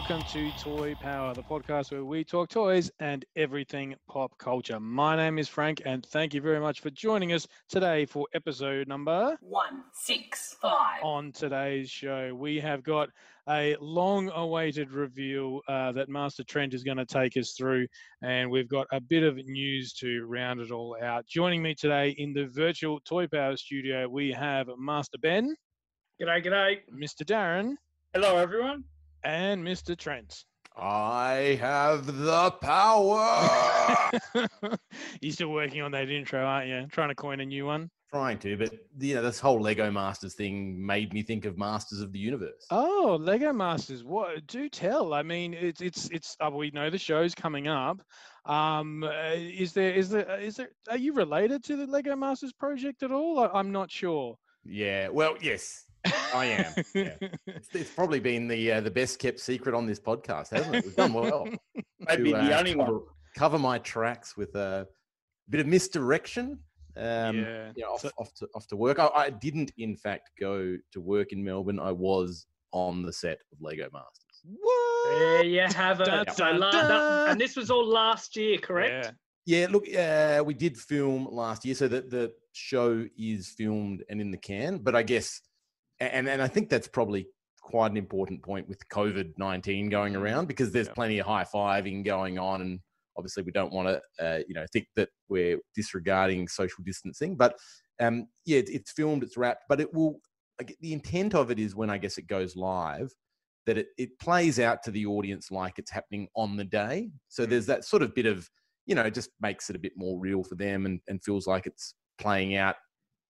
Welcome to Toy Power, the podcast where we talk toys and everything pop culture. My name is Frank, and thank you very much for joining us today for episode number. One, six, five. On today's show, we have got a long awaited reveal uh, that Master Trent is going to take us through, and we've got a bit of news to round it all out. Joining me today in the virtual Toy Power studio, we have Master Ben, G'day, g'day. Mr. Darren, Hello, everyone. And Mr. Trent. I have the power. You're still working on that intro, aren't you? Trying to coin a new one. Trying to, but you know, this whole Lego Masters thing made me think of Masters of the Universe. Oh, Lego Masters. What? Do tell. I mean, it's it's it's. Uh, we know the show's coming up. Um, uh, is there is there is there? Are you related to the Lego Masters project at all? I, I'm not sure. Yeah, well, yes, I am. Yeah. It's, it's probably been the uh, the best kept secret on this podcast, hasn't it? We've done well. Maybe to, the uh, only cover, one. cover my tracks with a bit of misdirection. Um, Yeah, you know, off, so- off to off to work. I, I didn't, in fact, go to work in Melbourne. I was on the set of Lego Masters. what? There you have it. Dun, So dun, la- that- and this was all last year, correct? Yeah. Yeah, look, uh, we did film last year, so that the show is filmed and in the can. But I guess, and and I think that's probably quite an important point with COVID nineteen going around because there's Yeah. plenty of high fiving going on, and obviously we don't want to, uh, you know, think that we're disregarding social distancing. But um, yeah, it, it's filmed, it's wrapped, but it will. Like, the intent of it is when I guess it goes live, that it it plays out to the audience like it's happening on the day. So there's that sort of bit of you know, it just makes it a bit more real for them and, and feels like it's playing out,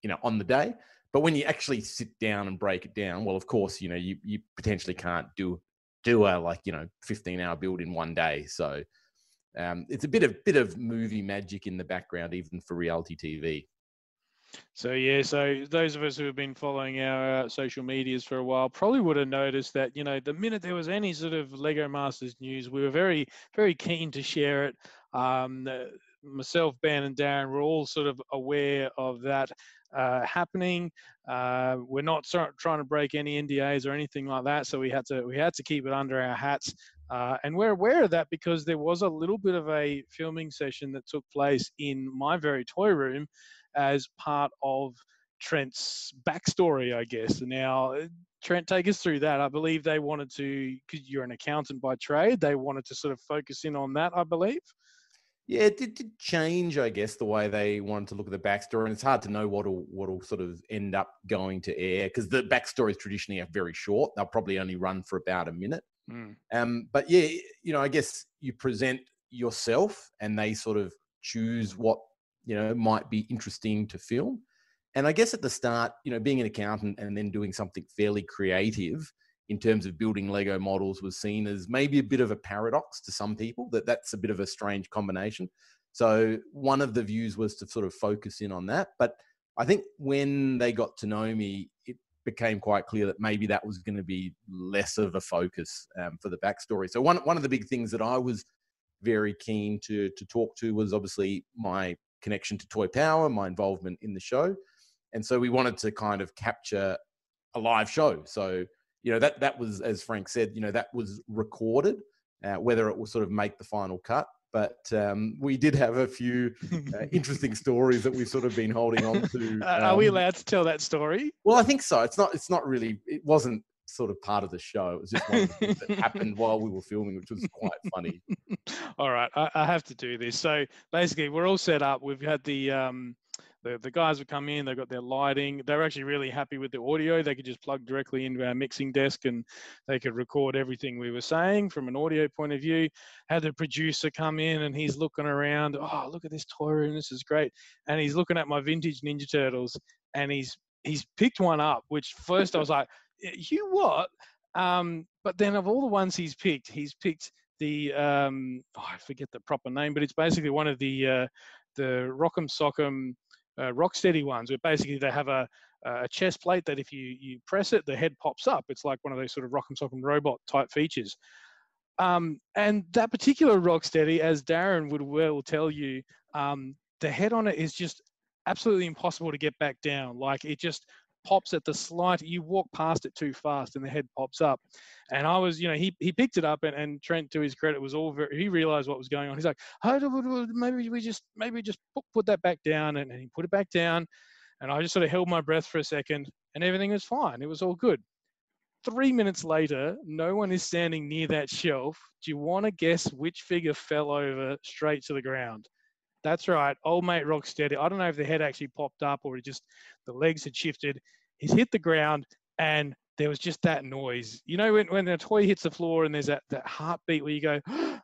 you know, on the day. But when you actually sit down and break it down, well, of course, you know, you, you potentially can't do do a like, you know, 15 hour build in one day. So um, it's a bit of bit of movie magic in the background, even for reality TV. So yeah, so those of us who have been following our uh, social medias for a while probably would have noticed that you know the minute there was any sort of Lego Masters news, we were very very keen to share it. Um, myself, Ben, and Darren were all sort of aware of that uh, happening. Uh, we're not trying to break any NDAs or anything like that, so we had to we had to keep it under our hats. Uh, and we're aware of that because there was a little bit of a filming session that took place in my very toy room as part of Trent's backstory, I guess. Now, uh, Trent, take us through that. I believe they wanted to, because you're an accountant by trade, they wanted to sort of focus in on that, I believe. Yeah, it did, did change, I guess, the way they wanted to look at the backstory, and it's hard to know what'll what'll sort of end up going to air because the backstories traditionally are very short. They'll probably only run for about a minute. Mm. Um, but yeah, you know, I guess you present yourself, and they sort of choose what you know might be interesting to film. And I guess at the start, you know, being an accountant and then doing something fairly creative in terms of building Lego models was seen as maybe a bit of a paradox to some people. That that's a bit of a strange combination. So one of the views was to sort of focus in on that. But I think when they got to know me, it became quite clear that maybe that was going to be less of a focus um, for the backstory. So one one of the big things that I was very keen to to talk to was obviously my connection to Toy Power, my involvement in the show, and so we wanted to kind of capture a live show. So you know that that was as Frank said, you know that was recorded. Uh, whether it will sort of make the final cut, but um, we did have a few uh, interesting stories that we've sort of been holding on to. Uh, Are we um, allowed to tell that story? well, I think so. It's not. It's not really. It wasn't sort of part of the show. It was just one of the things that happened while we were filming, which was quite funny. all right, I, I have to do this. So basically, we're all set up. We've had the um, the, the guys would come in. They've got their lighting. They're actually really happy with the audio. They could just plug directly into our mixing desk and they could record everything we were saying from an audio point of view. Had the producer come in and he's looking around. Oh, look at this toy room. This is great. And he's looking at my vintage Ninja Turtles and he's he's picked one up. Which first I was like, "Y- you what? Um, but then of all the ones he's picked, he's picked the um, oh, I forget the proper name, but it's basically one of the uh, the Rock'em Sock'em uh, Rocksteady ones, where basically they have a a chest plate that if you you press it, the head pops up. It's like one of those sort of rock and Rock'em Sock'em robot type features. Um, and that particular Rocksteady, as Darren would well tell you, um, the head on it is just absolutely impossible to get back down. Like it just pops at the slight you walk past it too fast and the head pops up. And i was you know he, he picked it up and, and trent to his credit was all very he realized what was going on. He's like oh, maybe we just maybe just put, that back down and, and he put it back down. And i just sort of held my breath for a second and everything was fine. It was all good. Three minutes later no one is standing near that shelf. Do you want to guess which figure fell over straight to the ground that's right. Old mate Rocksteady. I don't know if the head actually popped up or it just the legs had shifted. He's hit the ground and there was just that noise. You know, when, when a toy hits the floor and there's that, that heartbeat where you go,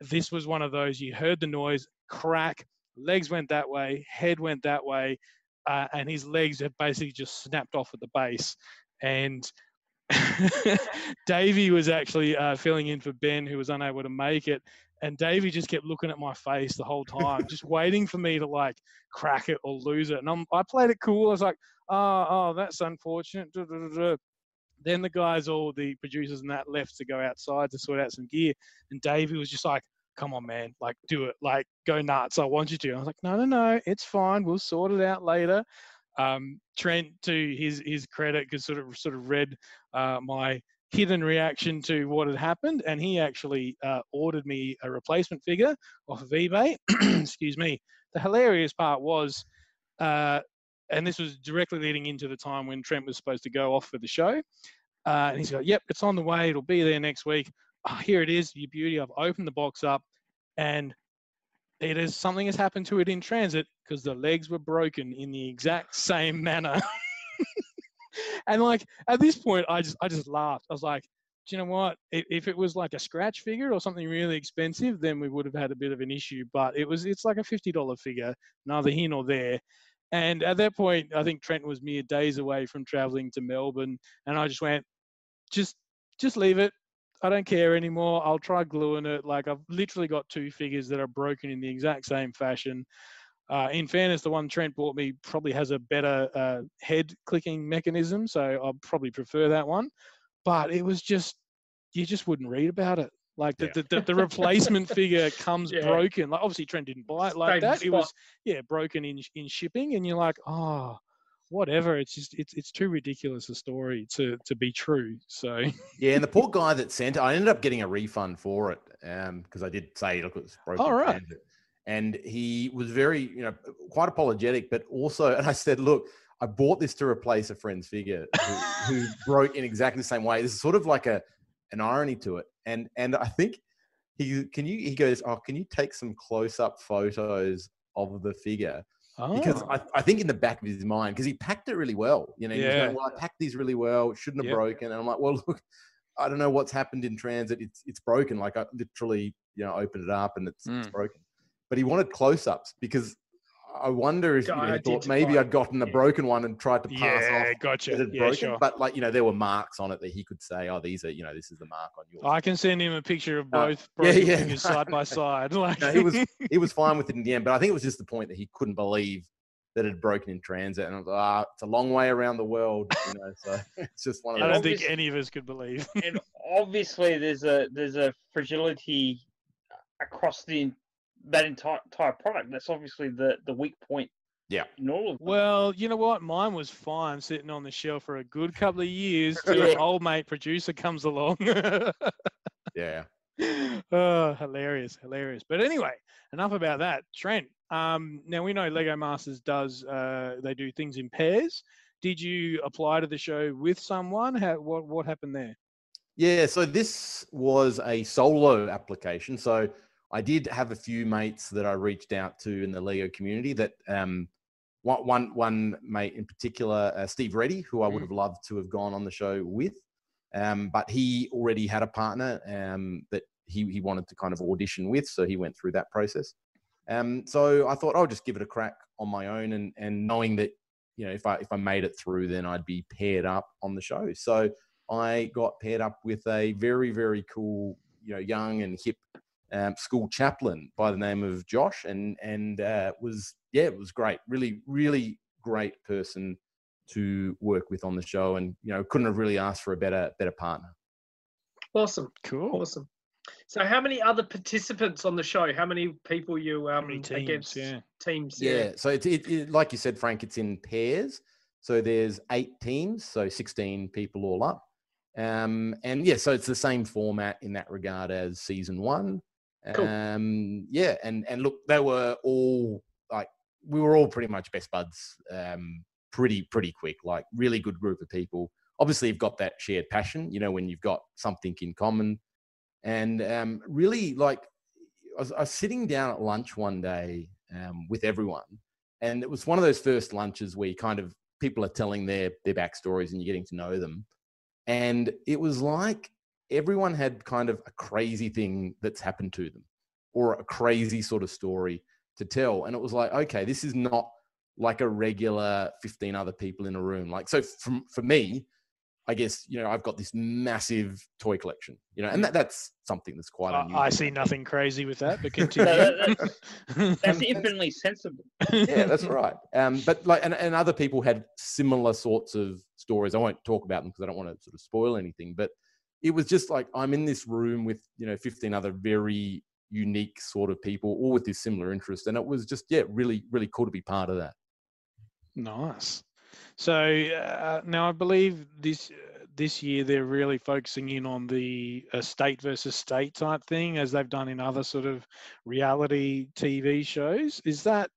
this was one of those. You heard the noise, crack, legs went that way, head went that way, uh, and his legs had basically just snapped off at the base. And Davey was actually uh, filling in for Ben, who was unable to make it and Davey just kept looking at my face the whole time, just waiting for me to like crack it or lose it. And I'm, I played it cool. I was like, oh, oh, that's unfortunate. Then the guys, all the producers and that, left to go outside to sort out some gear. And Davey was just like, come on, man, like do it, like go nuts. I want you to. I was like, no, no, no, it's fine. We'll sort it out later. Um, Trent, to his his credit, could sort of sort of read uh, my hidden reaction to what had happened, and he actually uh, ordered me a replacement figure off of eBay. Excuse me. The hilarious part was, uh, and this was directly leading into the time when Trent was supposed to go off for the show. Uh, and he's like, "Yep, it's on the way. It'll be there next week. Oh, here it is, your beauty. I've opened the box up, and it is something has happened to it in transit because the legs were broken in the exact same manner." and like at this point, I just I just laughed. I was like, do you know what? If it was like a scratch figure or something really expensive, then we would have had a bit of an issue. But it was it's like a fifty dollar figure, neither here nor there. And at that point, I think Trent was mere days away from traveling to Melbourne, and I just went, just just leave it. I don't care anymore. I'll try gluing it. Like I've literally got two figures that are broken in the exact same fashion. Uh, in fairness, the one Trent bought me probably has a better uh, head clicking mechanism, so I probably prefer that one. But it was just, you just wouldn't read about it. Like the, yeah. the, the, the, replacement figure comes yeah. broken. Like obviously Trent didn't buy it like Same that. Spot. It was yeah broken in in shipping, and you're like, oh, whatever. It's just it's it's too ridiculous a story to to be true. So yeah, and the poor guy that sent it, I ended up getting a refund for it um because I did say look it was broken. All right. Transit and he was very you know quite apologetic but also and i said look i bought this to replace a friend's figure who, who broke in exactly the same way this is sort of like a an irony to it and and i think he can you he goes oh can you take some close-up photos of the figure oh. because I, I think in the back of his mind because he packed it really well you know yeah. Going, well i packed these really well shouldn't have yep. broken and i'm like well look i don't know what's happened in transit it's it's broken like i literally you know opened it up and it's, mm. it's broken but he wanted close-ups because I wonder if you know, he thought maybe I'd gotten a broken one and tried to pass yeah, off. Gotcha. It yeah, broken. Sure. But like you know, there were marks on it that he could say, "Oh, these are you know, this is the mark on yours." I can send him a picture of both uh, yeah, yeah. fingers side by side. Like no, he was he was fine with it in the end, but I think it was just the point that he couldn't believe that it had broken in transit, and I was like, ah, it's a long way around the world, you know. So it's just one of. I don't think any of us could believe. and obviously, there's a there's a fragility across the that entire, entire product. That's obviously the the weak point. Yeah. In all of. Well, you know what? Mine was fine sitting on the shelf for a good couple of years till an old mate producer comes along. yeah. Oh, hilarious, hilarious. But anyway, enough about that. Trent, um, now we know Lego Masters does uh, they do things in pairs. Did you apply to the show with someone? How, what what happened there? Yeah, so this was a solo application. So I did have a few mates that I reached out to in the Lego community that um, one, one, one mate in particular, uh, Steve Reddy, who I would mm. have loved to have gone on the show with. Um, but he already had a partner um, that he, he wanted to kind of audition with. So he went through that process. Um, so I thought I'll just give it a crack on my own and, and knowing that, you know, if I, if I made it through, then I'd be paired up on the show. So I got paired up with a very, very cool, you know, young and hip um, school chaplain by the name of Josh, and and uh, was yeah, it was great. Really, really great person to work with on the show, and you know, couldn't have really asked for a better better partner. Awesome. Cool. Awesome. So, how many other participants on the show? How many people you um teams? against Yeah. teams? Yeah, so it, it, it like you said, Frank, it's in pairs. So there's eight teams, so 16 people all up. Um, and yeah, so it's the same format in that regard as season one. Cool. Um, yeah, and and look, they were all like we were all pretty much best buds, um, pretty pretty quick. Like really good group of people. Obviously, you've got that shared passion. You know, when you've got something in common, and um, really like I was, I was sitting down at lunch one day um, with everyone, and it was one of those first lunches where you kind of people are telling their their backstories and you're getting to know them, and it was like everyone had kind of a crazy thing that's happened to them, or a crazy sort of story to tell, and it was like, okay, this is not like a regular 15 other people in a room. Like so, from for me, I guess you know I've got this massive toy collection, you know, and that, that's something that's quite I, unusual. I see nothing crazy with that, but No, continue. that- That's Um, infinitely sensible. yeah, that's right. Um, but like, and, and other people had similar sorts of stories. I won't talk about them because I don't want to sort of spoil anything. But it was just like I'm in this room with you know 15 other very unique sort of people, all with this similar interest, and it was just yeah, really really cool to be part of that. Nice. So uh, now I believe this uh, this year they're really focusing in on the uh, state versus state type thing, as they've done in other sort of reality TV shows. Is that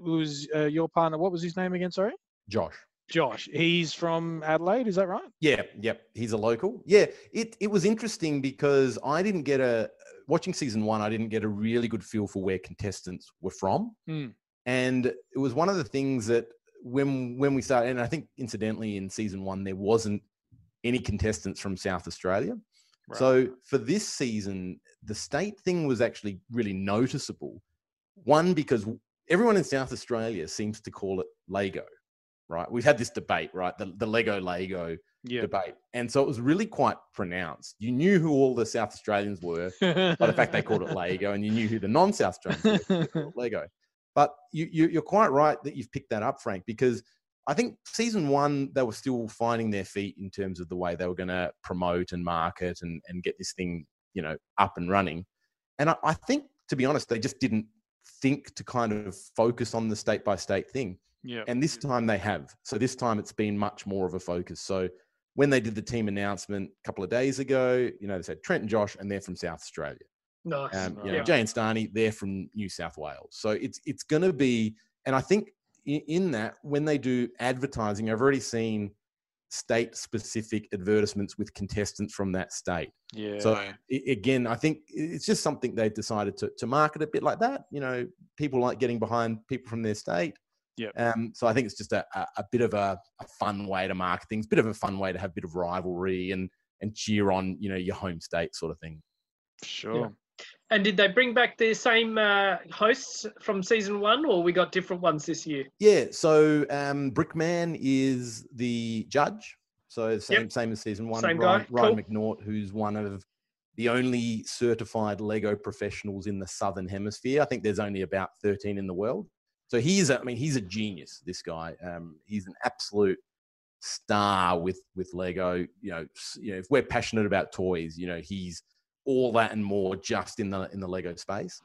was uh, your partner? What was his name again? Sorry, Josh. Josh. He's from Adelaide. Is that right? Yeah, yep. He's a local. Yeah, it it was interesting because I didn't get a watching season one. I didn't get a really good feel for where contestants were from, Hmm. and it was one of the things that when when we started, and I think incidentally in season one there wasn't any contestants from South Australia. Right. So for this season, the state thing was actually really noticeable. One because everyone in South Australia seems to call it Lego, right? We've had this debate, right? The the Lego Lego Yeah. debate. And so it was really quite pronounced. You knew who all the South Australians were by the fact they called it Lego, and you knew who the non South Australians were called Lego. But you, you, you're quite right that you've picked that up, Frank, because I think season one, they were still finding their feet in terms of the way they were going to promote and market and, and get this thing, you know, up and running. And I, I think, to be honest, they just didn't think to kind of focus on the state by state thing. Yeah. And this time they have. So this time it's been much more of a focus. So when they did the team announcement a couple of days ago, you know, they said Trent and Josh, and they're from South Australia. Nice. Um, you know, yeah. Jay and Starney, they're from New South Wales. So it's it's going to be, and I think in, in that when they do advertising, I've already seen state-specific advertisements with contestants from that state. yeah. So again, I think it's just something they've decided to to market a bit like that. You know, people like getting behind people from their state. Yep. Um, so I think it's just a, a, a bit of a, a fun way to market things, bit of a fun way to have a bit of rivalry and and cheer on you know your home state sort of thing. sure. And did they bring back the same uh, hosts from season one, or we got different ones this year? Yeah. So um, Brickman is the judge. So same same as season one. Same Ryan, guy, Ryan McNaught, who's one of the only certified Lego professionals in the southern hemisphere. I think there's only about 13 in the world. So he's, a, I mean, he's a genius. This guy, um, he's an absolute star with with Lego. You know, you know, if we're passionate about toys, you know, he's all that and more just in the in the Lego space.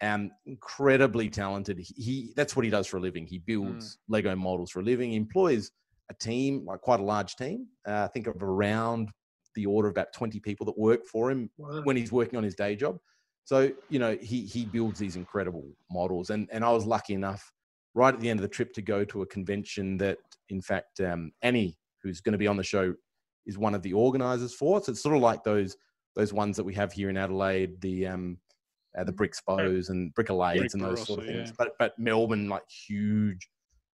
Um, incredibly talented. He, he that's what he does for a living. He builds Lego models for a living. He employs a team, like quite a large team. Uh, I think of around the order of about 20 people that work for him Wow. when he's working on his day job. So, you know, he he builds these incredible models. And and I was lucky enough right at the end of the trip to go to a convention that in fact um, Annie, who's going to be on the show, is one of the organizers for. So it's sort of like those those ones that we have here in Adelaide, the um uh, the Brickspos and Brickolades and those sort of things. Barossa, But but Melbourne like huge.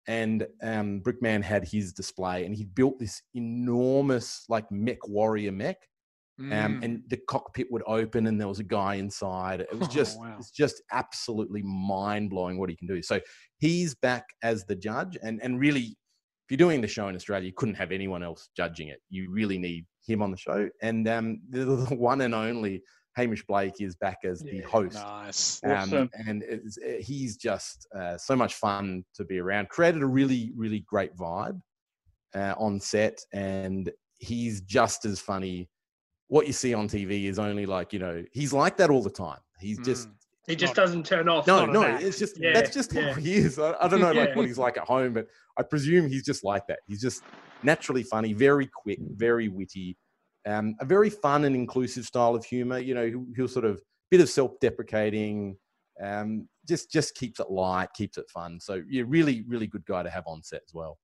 And um, Brickman had his display, and he built this enormous like mech warrior mech um, Mm. and the cockpit would open and there was a guy inside. It was Oh, just wow. it's just absolutely mind blowing what he can do. So he's back as the judge, and and really, if you're doing the show in Australia, you couldn't have anyone else judging it. You really need him on the show. And um, the, the one and only Hamish Blake is back as the host. Nice. Um, Awesome. and it's, uh, he's just uh, so much fun to be around. Created a really, really great vibe uh, on set, and he's just as funny. What you see on TV is only like you know he's like that all the time. He's just Mm. He just not- doesn't turn off. no, no. act. It's just Yeah, that's just yeah. how he is. I, I don't know like what he's like at home, but I presume he's just like that. He's just naturally funny, very quick, very witty, um, a very fun and inclusive style of humor. You know, he'll, he'll sort of bit of self-deprecating, um, just just keeps it light, keeps it fun. So yeah, really, really good guy to have on set as well.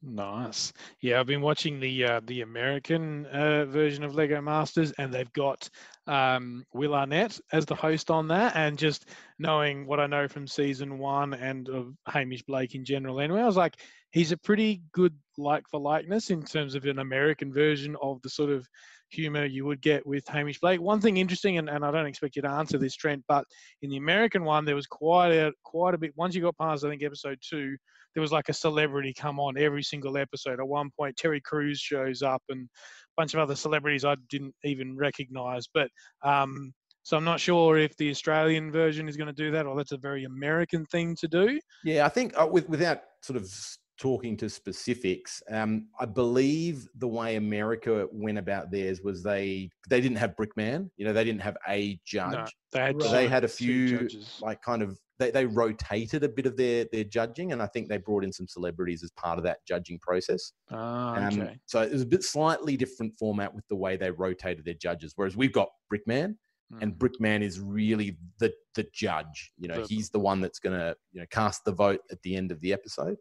Nice. Yeah, I've been watching the uh, the American uh, version of Lego Masters, and they've got um, Will Arnett as the host on that. And just knowing what I know from season one and of Hamish Blake in general, anyway, I was like, he's a pretty good like for likeness in terms of an American version of the sort of humor you would get with Hamish Blake. One thing interesting, and, and I don't expect you to answer this, Trent, but in the American one, there was quite a quite a bit. Once you got past, I think episode two there was like a celebrity come on every single episode. At one point, Terry Crews shows up and a bunch of other celebrities I didn't even recognize. But um, so I'm not sure if the Australian version is going to do that or that's a very American thing to do. Yeah, I think uh, with, without sort of talking to specifics, um, I believe the way America went about theirs was they they didn't have Brickman. You know, they didn't have a judge. No, they had, So they had a few like kind of they, they rotated a bit of their their judging, and I think they brought in some celebrities as part of that judging process. Ah, Um, okay. So it was a bit slightly different format with the way they rotated their judges. Whereas we've got Brickman, and Mm. Brickman is really the the judge. You know, he's the one that's going to you know cast the vote at the end of the episode.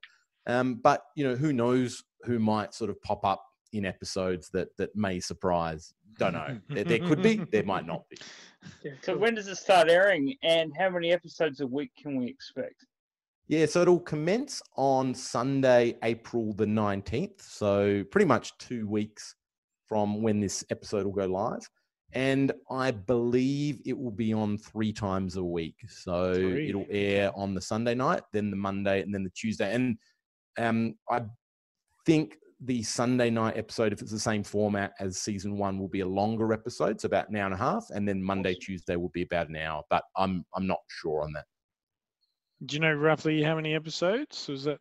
Um, but you know, who knows who might sort of pop up in episodes that that may surprise. Don't know. there, there could be. There might not be. Yeah, So when does it start airing, and how many episodes a week can we expect? Yeah, so it'll commence on Sunday, April the 19th. So pretty much two weeks from when this episode will go live. And I believe it will be on three times a week. So Three, it'll air on the Sunday night, then the Monday, and then the Tuesday. And um, I think the Sunday night episode, if it's the same format as season one, will be a longer episode, so about an hour and a half. And then Monday, Tuesday will be about an hour. But I'm I'm not sure on that. Do you know roughly how many episodes? Was that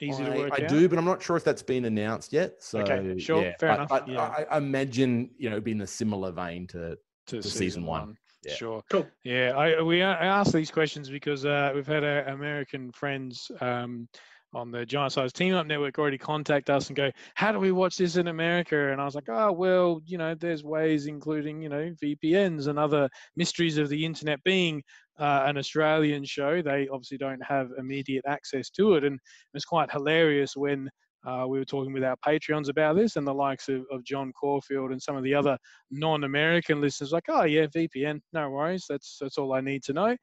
easy to work I out? do, but I'm not sure if that's been announced yet. So Okay, sure, yeah, fair but enough, I, yeah. I, I imagine you know, it'd be in a similar vein to to to season one. Yeah. Sure. Cool. Yeah, I we a- I asked these questions because uh, we've had our American friends um, on the Giant Size Team Up Network already contact us and go, "How do we watch this in America?" And I was like, "Oh, well, you know, there's ways, including you know VPNs and other mysteries of the internet. Being uh, an Australian show, they obviously don't have immediate access to it, and it's quite hilarious when." Uh, we were talking with our Patreons about this, and the likes of, of John Caulfield and some of the other non-American listeners, like, oh yeah, VPN, no worries, that's that's all I need to know.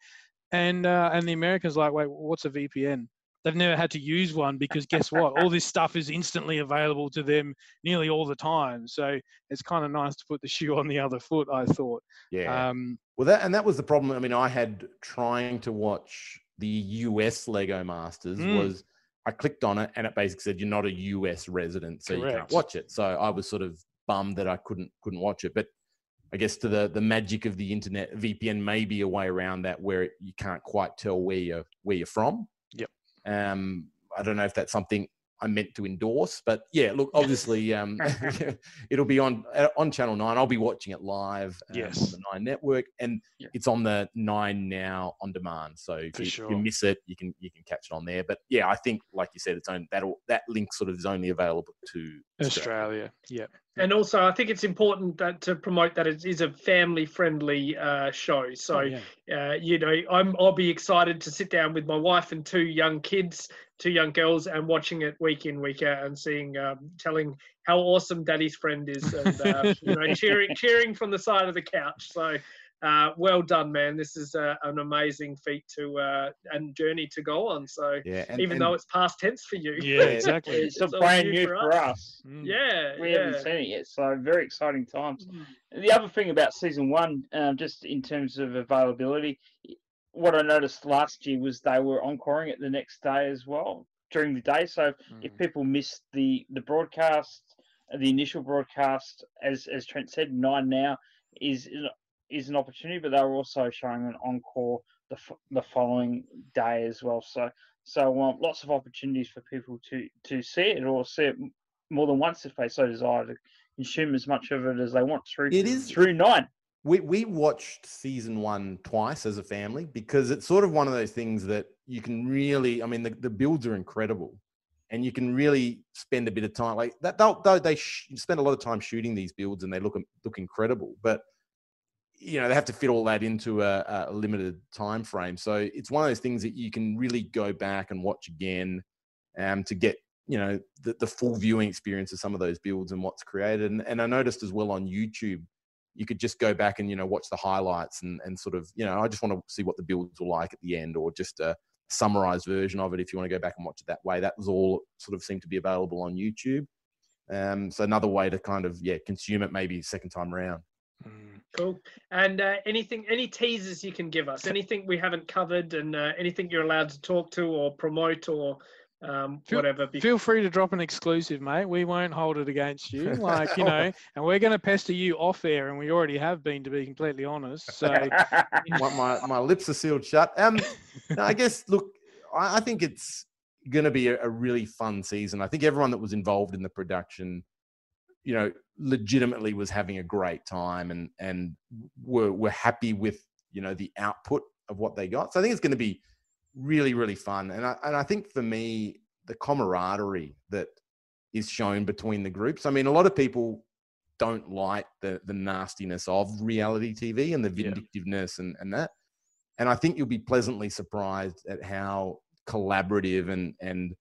And uh, and the Americans like, wait, what's a VPN? They've never had to use one because guess what? All this stuff is instantly available to them nearly all the time. So it's kind of nice to put the shoe on the other foot. I thought. yeah. Um, well, that and that was the problem. I mean, I had trying to watch the US Lego Masters Mm. was I clicked on it and it basically said you're not a US resident, so you can't watch it. So I was sort of bummed that I couldn't couldn't watch it, but. I guess to the the magic of the internet, VPN may be a way around that where it, you can't quite tell where you're where you're from. Yep. Um, I don't know if that's something I meant to endorse, but yeah, look, obviously, um, it'll be on uh, on Channel Nine. I'll be watching it live um, on Yes. the Nine Network, and Yeah. it's on the Nine now on demand. So if you, sure. you miss it, you can you can catch it on there. But yeah, I think, like you said, it's on that that link sort of is only available to Australia. Yeah. And also, I think it's important that to promote that it is a family-friendly uh, show. So, Oh, yeah. uh, you know, I'm I'll be excited to sit down with my wife and two young kids, two young girls, and watching it week in week out and seeing, um, telling how awesome Daddy's friend is, and uh, you know, cheering cheering from the side of the couch. So. Uh, well done, man. This is uh, an amazing feat to uh, and journey to go on. So yeah. And, even and though it's past tense for you, Yeah, exactly. It's, It's a brand new new for for us. us. Mm. yeah, We yeah. haven't seen it yet, so very exciting times. Mm. The other thing about season one, um, just in terms of availability, what I noticed last year was they were encoring it the next day as well during the day. So if Mm. people missed the the broadcast, the initial broadcast, as as Trent said, nine now is is an opportunity, but they were also showing an encore the the following day as well. So so um, lots of opportunities for people to to see it or see it more than once if they so desire to consume as much of it as they want through It is- through nine. We we watched season one twice as a family because it's sort of one of those things that you can really i mean the, the builds are incredible and you can really spend a bit of time like that they'll, they'll, they sh- spend a lot of time shooting these builds and they look look incredible but you know they have to fit all that into a, a limited time frame. So it's one of those things that you can really go back and watch again um, to get you know the, the full viewing experience of some of those builds and what's created. And, and i noticed as well on youtube you could just go back and you know watch the highlights and and sort of you know I just want to see what the builds were like at the end or just a summarized version of it if you want to go back and watch it that way. That was all sort of seemed to be available on YouTube. Um, so another way to kind of yeah consume it maybe second time around. Mm. Cool. And uh, anything, any teasers you can give us? Anything we haven't covered, and uh, anything you're allowed to talk to or promote or um, Feel- whatever. be- Feel free to drop an exclusive, mate. We won't hold it against you. Like, you know, and we're going to pester you off air, and we already have been, to be completely honest. So, my, my, my lips are sealed shut. Um, no, I guess, look, I, I think it's going to be a, a really fun season. I think everyone that was involved in the production, you know, legitimately was having a great time and and were were happy with you know the output of what they got. So I think it's going to be really really fun. And I and I think for me the camaraderie that is shown between the groups. I mean, a lot of people don't like the the nastiness of reality TV and the Yeah. vindictiveness and and that. And I think you'll be pleasantly surprised at how collaborative and and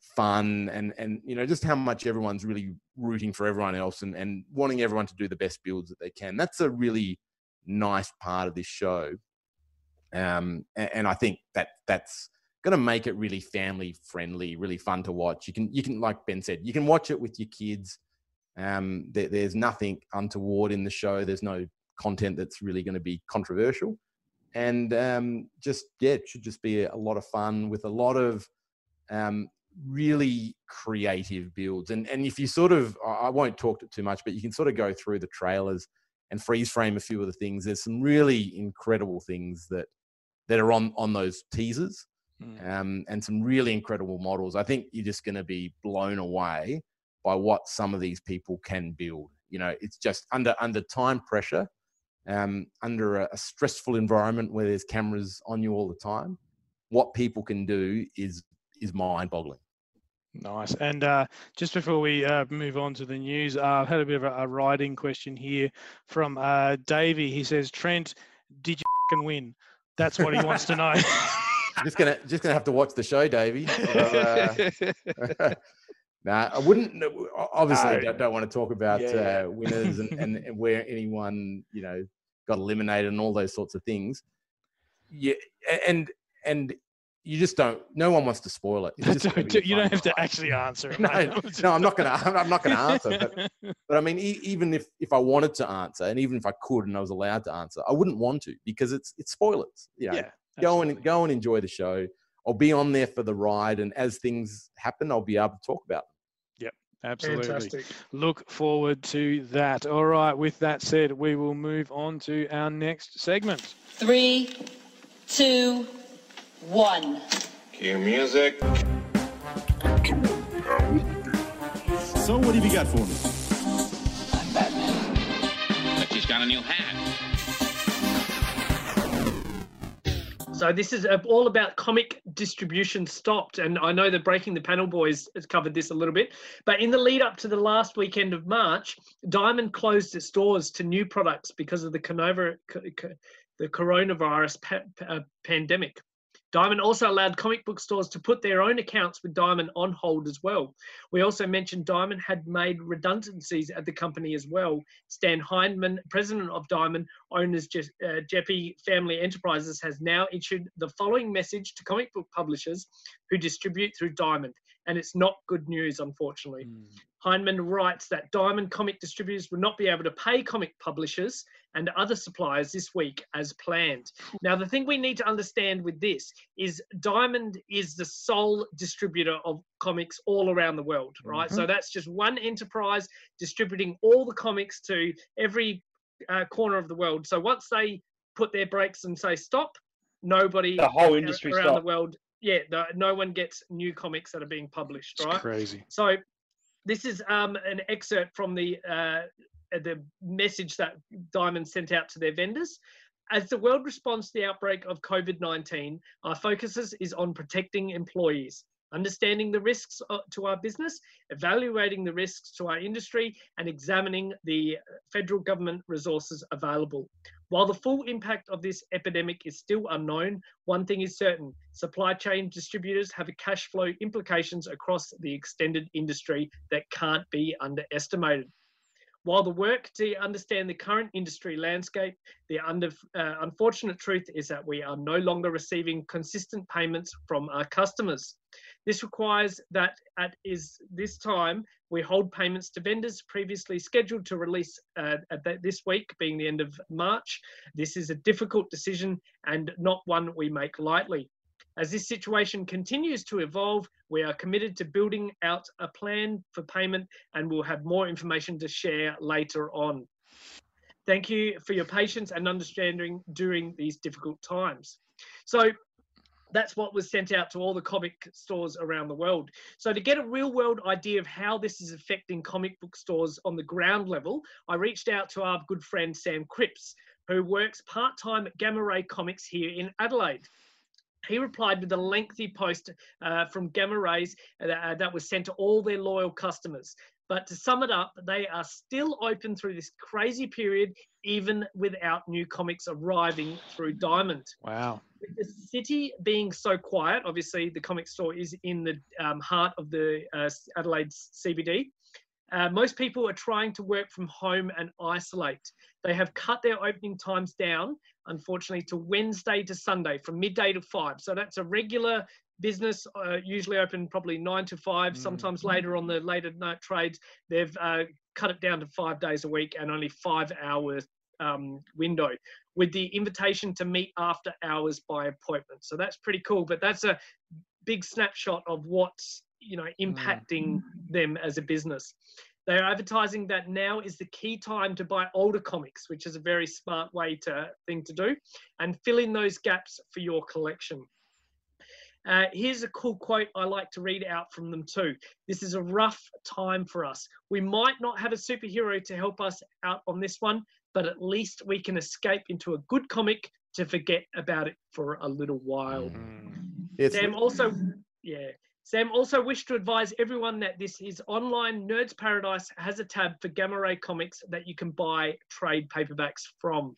fun and and you know just how much everyone's really rooting for everyone else and and wanting everyone to do the best builds that they can. That's a really nice part of this show. Um, a- and, I think that that's going to make it really family friendly, really fun to watch. You can you can like Ben said, you can watch it with your kids. Um, there, there's nothing untoward in the show. There's no content that's really going to be controversial, and um, just yeah, it should just be a lot of fun with a lot of um, really creative builds. And and if you sort of, I won't talk it too much, but you can sort of go through the trailers and freeze frame a few of the things. There's some really incredible things that that are on on those teasers, Mm. um, and some really incredible models. I think you're just going to be blown away by what some of these people can build. You know, it's just under under time pressure, um, under a, a stressful environment where there's cameras on you all the time. What people can do is is mind boggling. Nice. And uh, just before we uh, move on to the news, uh, I've had a bit of a, a writing question here from uh, Davey. He says, Trent, did you fing win? That's what he wants to know. just gonna just gonna have to watch the show, Davey. So, uh, nah, I wouldn't. Obviously, No. I don't, don't want to talk about Yeah, yeah. uh, winners and, and, and where anyone you know got eliminated and all those sorts of things. Yeah, and and you just don't. No one wants to spoil it. It's just Don't- be you don't have to ride. actually answer it. No, no, I'm not gonna. I'm not gonna answer. But, but I mean, e- even if if I wanted to answer, and even if I could and I was allowed to answer, I wouldn't want to because it's it's spoilers. You know, yeah. go absolutely. and go and enjoy the show. I'll be on there for the ride, and as things happen, I'll be able to talk about them. Yep. Absolutely. Fantastic. Look forward to that. All right. With that said, we will move on to our next segment. Three, two, one. Cue music. So what have you got for me? I'm Batman. But she's got a new hat. So this is all about comic distribution stopped, and I know that Breaking the Panel Boys has covered this a little bit. But in the lead up to the last weekend of March, Diamond closed its doors to new products because of the conova- co- co- the coronavirus pa- pa- uh, pandemic. Diamond also allowed comic book stores to put their own accounts with Diamond on hold as well. We also mentioned Diamond had made redundancies at the company as well. Stan Hindman, president of Diamond, owners Je- uh, Geppi Family Enterprises, has now issued the following message to comic book publishers who distribute through Diamond. and it's not good news, unfortunately. Mm. Heinemann writes that Diamond comic distributors will not be able to pay comic publishers and other suppliers this week as planned. Now, the thing we need to understand with this is Diamond is the sole distributor of comics all around the world, right? So that's just one enterprise distributing all the comics to every uh, corner of the world. So once they put their brakes and say stop, nobody The whole industry around stop. the world, yeah, no one gets new comics that are being published, It's right? crazy. So this is um, an excerpt from the uh, the message that Diamond sent out to their vendors. As the world responds to the outbreak of COVID 19, our focus is- on protecting employees, understanding the risks uh, to our business, evaluating the risks to our industry, and examining the federal government resources available. While the full impact of this epidemic is still unknown, one thing is certain supply chain distributors have cash flow implications across the extended industry that can't be underestimated. While the work to understand the current industry landscape, the under, uh, unfortunate truth is that we are no longer receiving consistent payments from our customers. This requires that at is this time we hold payments to vendors previously scheduled to release uh, this week, being the end of March. This is a difficult decision and not one we make lightly. As this situation continues to evolve, we are committed to building out a plan for payment and we'll have more information to share later on. Thank you for your patience and understanding during these difficult times. So that's what was sent out to all the comic stores around the world. So to get a real world idea of how this is affecting comic book stores on the ground level, I reached out to our good friend Sam Cripps, who works part-time at Gamma Ray Comics here in Adelaide. He replied with a lengthy post uh, from Gamma Rays uh, that, that was sent to all their loyal customers. But to sum it up, they are still open through this crazy period, even without new comics arriving through Diamond Wow. with the city being so quiet, obviously the comic store is in the um, heart of the uh, Adelaide CBD. Uh, most people are trying to work from home and isolate. They have cut their opening times down, unfortunately, to Wednesday to Sunday from midday to five. So that's a regular business, uh, usually open probably nine to five. Sometimes later on the later night trades, they've uh, cut it down to five days a week and only five hour um, window with the invitation to meet after hours by appointment. So that's pretty cool. But that's a big snapshot of what's you know impacting them as a business. They are advertising that now is the key time to buy older comics, which is a very smart way to thing to do, and fill in those gaps for your collection. Uh, here's a cool quote I like to read out from them too. This is a rough time for us. We might not have a superhero to help us out on this one, but at least we can escape into a good comic to forget about it for a little while. It's, Sam also, yeah. Sam also wished to advise everyone that this is online Nerds Paradise has a tab for Gamma Ray comics that you can buy trade paperbacks from.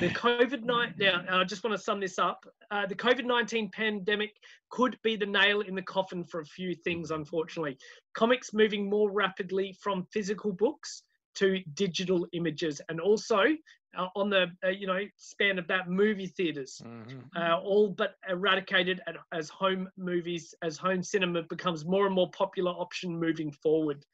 The COVID nine. Now, I just want to sum this up. Uh, the COVID nineteen pandemic could be the nail in the coffin for a few things. Unfortunately, comics moving more rapidly from physical books to digital images, and also uh, on the uh, you know span of that movie theaters uh, all but eradicated at, as home movies, as home cinema becomes more and more popular option moving forward.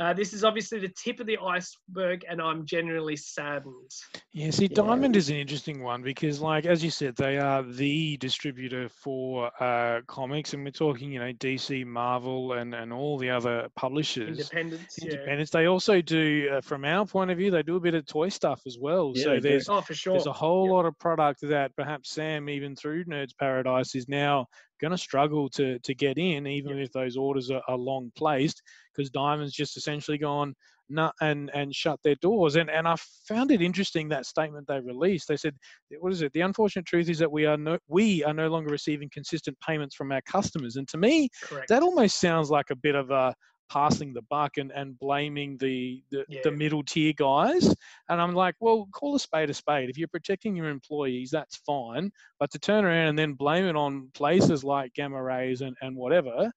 Uh, this is obviously the tip of the iceberg, and I'm genuinely saddened. Yeah, see, Diamond is an interesting one because, like as you said, they are the distributor for uh, comics, and we're talking, you know, DC, Marvel, and and all the other publishers. Independence, yeah. Independence. They also do, uh, from our point of view, they do a bit of toy stuff as well. Yeah, so there's Oh, for sure. there's a whole lot of product that perhaps Sam, even through Nerds Paradise, is now going to struggle to to get in, even if those orders are, are long placed, because Diamond's just essentially gone no, and and shut their doors. And and I found it interesting that statement they released. They said, "What is it? The unfortunate truth is that we are no we are no longer receiving consistent payments from our customers." And to me, Correct. that almost sounds like a bit of a passing the buck and, and blaming the, the, the middle tier guys. And I'm like, well, call a spade a spade. If you're protecting your employees, that's fine. But to turn around and then blame it on places like Gamma Rays and, and whatever,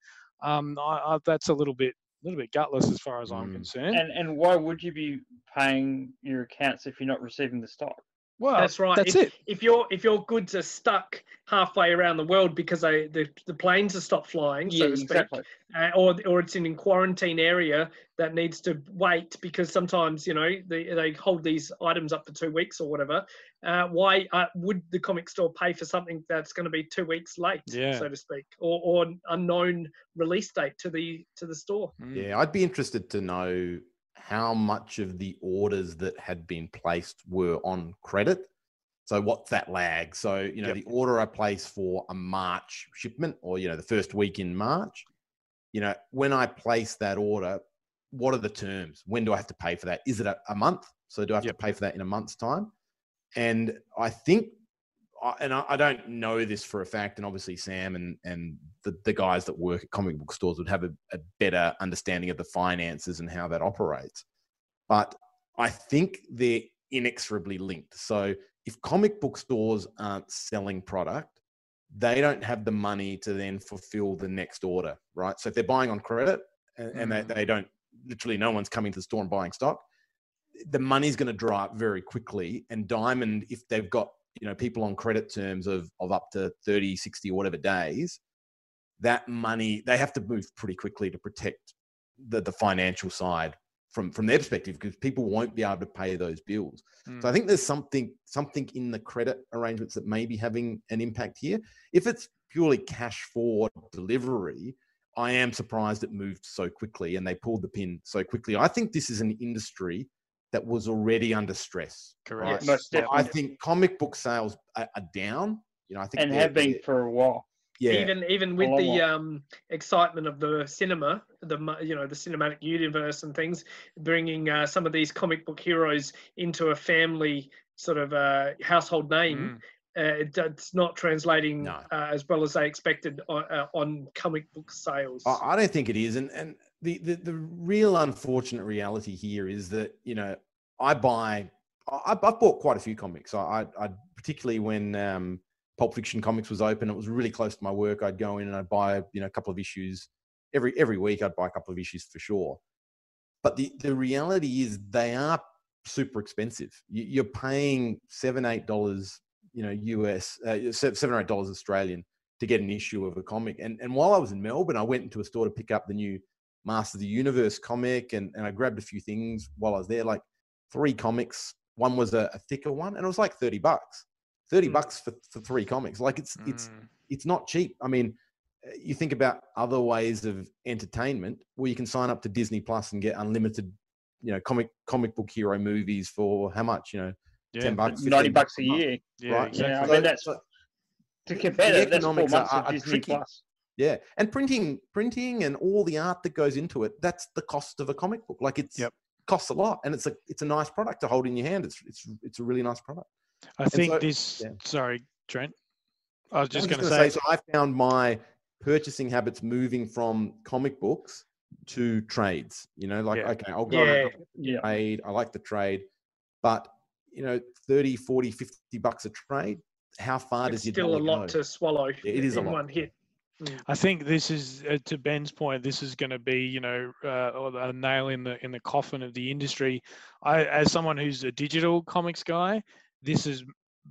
um, I, I, that's a little bit a little bit gutless as far as I'm Mm. concerned. And and why would you be paying your accounts if you're not receiving the stock? Well, That's right. That's if, it. If your if your goods are stuck halfway around the world because they the, the planes have stopped flying, so Yeah, to speak, exactly. uh, or or it's in a quarantine area that needs to wait because sometimes you know they, they hold these items up for two weeks or whatever. Uh, why uh, would the comic store pay for something that's going to be two weeks late, Yeah. so to speak, or, or unknown release date to the to the store? Yeah, I'd be interested to know how much of the orders that had been placed were on credit. So what's that lag? So, you know, Yep. the order I place for a March shipment or, you know, the first week in March, you know, when I place that order, what are the terms? When do I have to pay for that? Is it a, a month? So do I have Yep. to pay for that in a month's time? And I think and I, I don't know this for a fact, and obviously Sam and and the, the guys that work at comic book stores would have a, a better understanding of the finances and how that operates. But I think they're inexorably linked. So if comic book stores aren't selling product, they don't have the money to then fulfill the next order, right? So if they're buying on credit and, and they, mm. they don't, literally no one's coming to the store and buying stock, the money's going to dry up very quickly. And Diamond, if they've got you know people on credit terms of of up to 30 60 or whatever days that money they have to move pretty quickly to protect the the financial side from from their perspective because people won't be able to pay those bills. So i hmm. think there's something something in the credit arrangements that may be having an impact here. If it's purely cash forward delivery i am surprised it moved so quickly and they pulled the pin so quickly. I think this is an industry that was already under stress. Correct. right? Most So I think comic book sales are, are down. You know, I think and they're- have been for a while. yeah. even even with the um, excitement of the cinema, the you know the cinematic universe and things, bringing uh, some of these comic book heroes into a family sort of uh, household name, uh, it, it's not translating No. uh, as well as they expected on, uh, on comic book sales. I, I don't think it is, and and the, the the real unfortunate reality here is that you know I buy I, I've bought quite a few comics. I, I, I particularly when um, Pulp Fiction Comics was open, it was really close to my work. I'd go in and I'd buy you know a couple of issues every every week. I'd buy a couple of issues for sure. But the the reality is they are super expensive. You, you're paying seven eight dollars you know US uh, seven or eight dollars Australian to get an issue of a comic. And and while I was in Melbourne, I went into a store to pick up the new Master of the Universe comic, and and I grabbed a few things while I was there, like three comics. One was a, a thicker one, and it was like thirty bucks. Thirty Mm. bucks for, for three comics. Like it's it's Mm. it's not cheap. I mean, uh, you think about other ways of entertainment where you can sign up to Disney Plus and get unlimited, you know, comic comic book hero movies for how much? You know, Yeah. ten bucks, 90 bucks a month. year. Yeah, right? exactly. Yeah, I mean, that's so- to compare the that, that's four economics are- months of are Disney tricky. Plus. Yeah, and printing, printing, and all the art that goes into it—that's the cost of a comic book. Like it's Yep. costs a lot, and it's a it's a nice product to hold in your hand. It's it's it's a really nice product. I think so- this. yeah. Sorry, Trent. I was just I'm going to gonna say. so I found my purchasing habits moving from comic books to trades. You know, like Yeah. okay, I'll go Yeah. to Yeah. trade. I like the trade, but you know, 30, 40, 50 bucks a trade. How far it's does your still a lot go? to swallow it is a lot. one hit. Mm. I think this is uh, to Ben's point. This is going to be, you know, uh, a nail in the in the coffin of the industry. I, as someone who's a digital comics guy, this has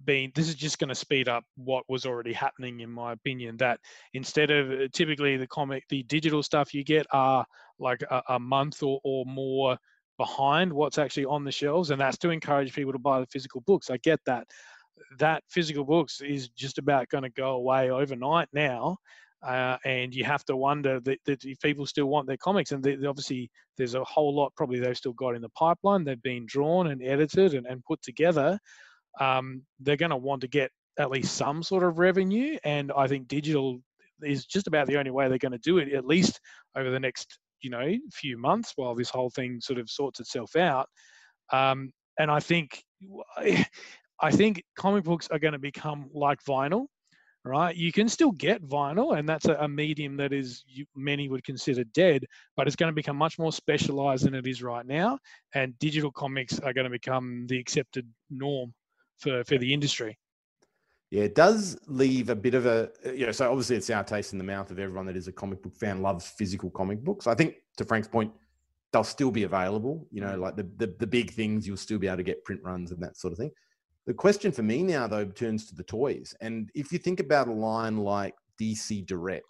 been this is just going to speed up what was already happening, in my opinion. That instead of uh, typically the comic, the digital stuff you get are like a, a month or, or more behind what's actually on the shelves, and that's to encourage people to buy the physical books. I get that. That physical books is just about going to go away overnight now uh, and you have to wonder that, that if people still want their comics, and they, they obviously there's a whole lot probably they've still got in the pipeline. They've been drawn and edited and, and put together. Um, they're going to want to get at least some sort of revenue, and I think digital is just about the only way they're going to do it, at least over the next you know few months while this whole thing sort of sorts itself out. Um, and I think I think comic books are going to become like vinyl right? You can still get vinyl, and that's a, a medium that is you, many would consider dead, but it's going to become much more specialized than it is right now. And digital comics are going to become the accepted norm for for the industry. Yeah, it does leave a bit of a you know. So obviously, it's our taste in the mouth of everyone that is a comic book fan loves physical comic books. I think to Frank's point, they'll still be available. You know, mm. like the the, the big things, you'll still be able to get print runs and that sort of thing. The question for me now, though, turns to the toys. And if you think about a line like DC Direct,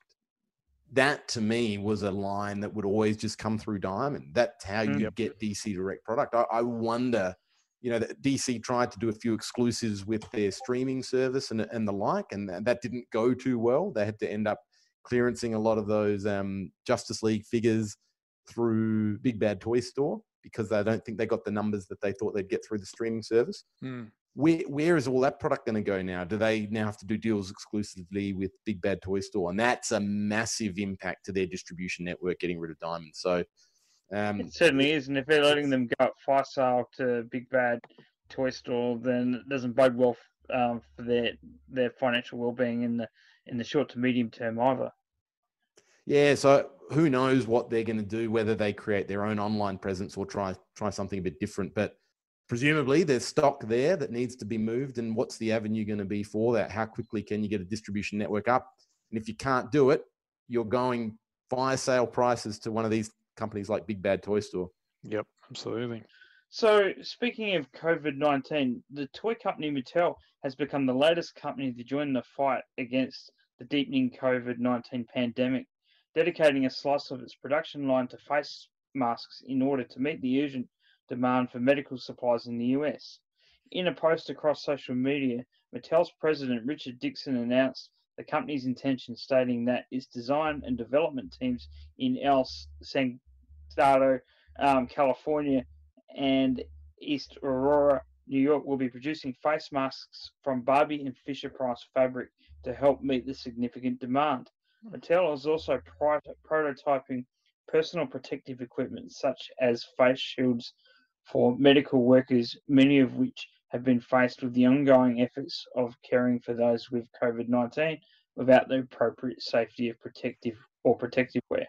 that to me was a line that would always just come through Diamond. That's how you Yep. get DC Direct product. I, I wonder, you know, that DC tried to do a few exclusives with their streaming service and, and the like, and that didn't go too well. They had to end up clearancing a lot of those um, Justice League figures through Big Bad Toy Store because I don't think they got the numbers that they thought they'd get through the streaming service. Hmm. Where where is all that product going to go now? Do they now have to do deals exclusively with Big Bad Toy Store? And that's a massive impact to their distribution network getting rid of Diamond. So um, It certainly is, and if they're letting them go up fire sale to Big Bad Toy Store, then it doesn't bode well um, for their their financial well-being in the in the short to medium term either. Yeah, so who knows what they're going to do, whether they create their own online presence or try try something a bit different. But presumably there's stock there that needs to be moved. And what's the avenue going to be for that? How quickly can you get a distribution network up? And if you can't do it, you're going fire sale prices to one of these companies like Big Bad Toy Store. Yep, absolutely. So, speaking of COVID 19, the toy company Mattel has become the latest company to join the fight against the deepening COVID 19 pandemic, dedicating a slice of its production line to face masks in order to meet the urgent demand for medical supplies in the US. In a post across social media, Mattel's president Richard Dickson announced the company's intention, stating that its design and development teams in El Segundo, um, California, and East Aurora, New York, will be producing face masks from Barbie and Fisher Price fabric to help meet the significant demand. Mattel is also prototyping personal protective equipment such as face shields for medical workers, many of which have been faced with the ongoing efforts of caring for those with COVID 19 without the appropriate safety of protective or protective wear.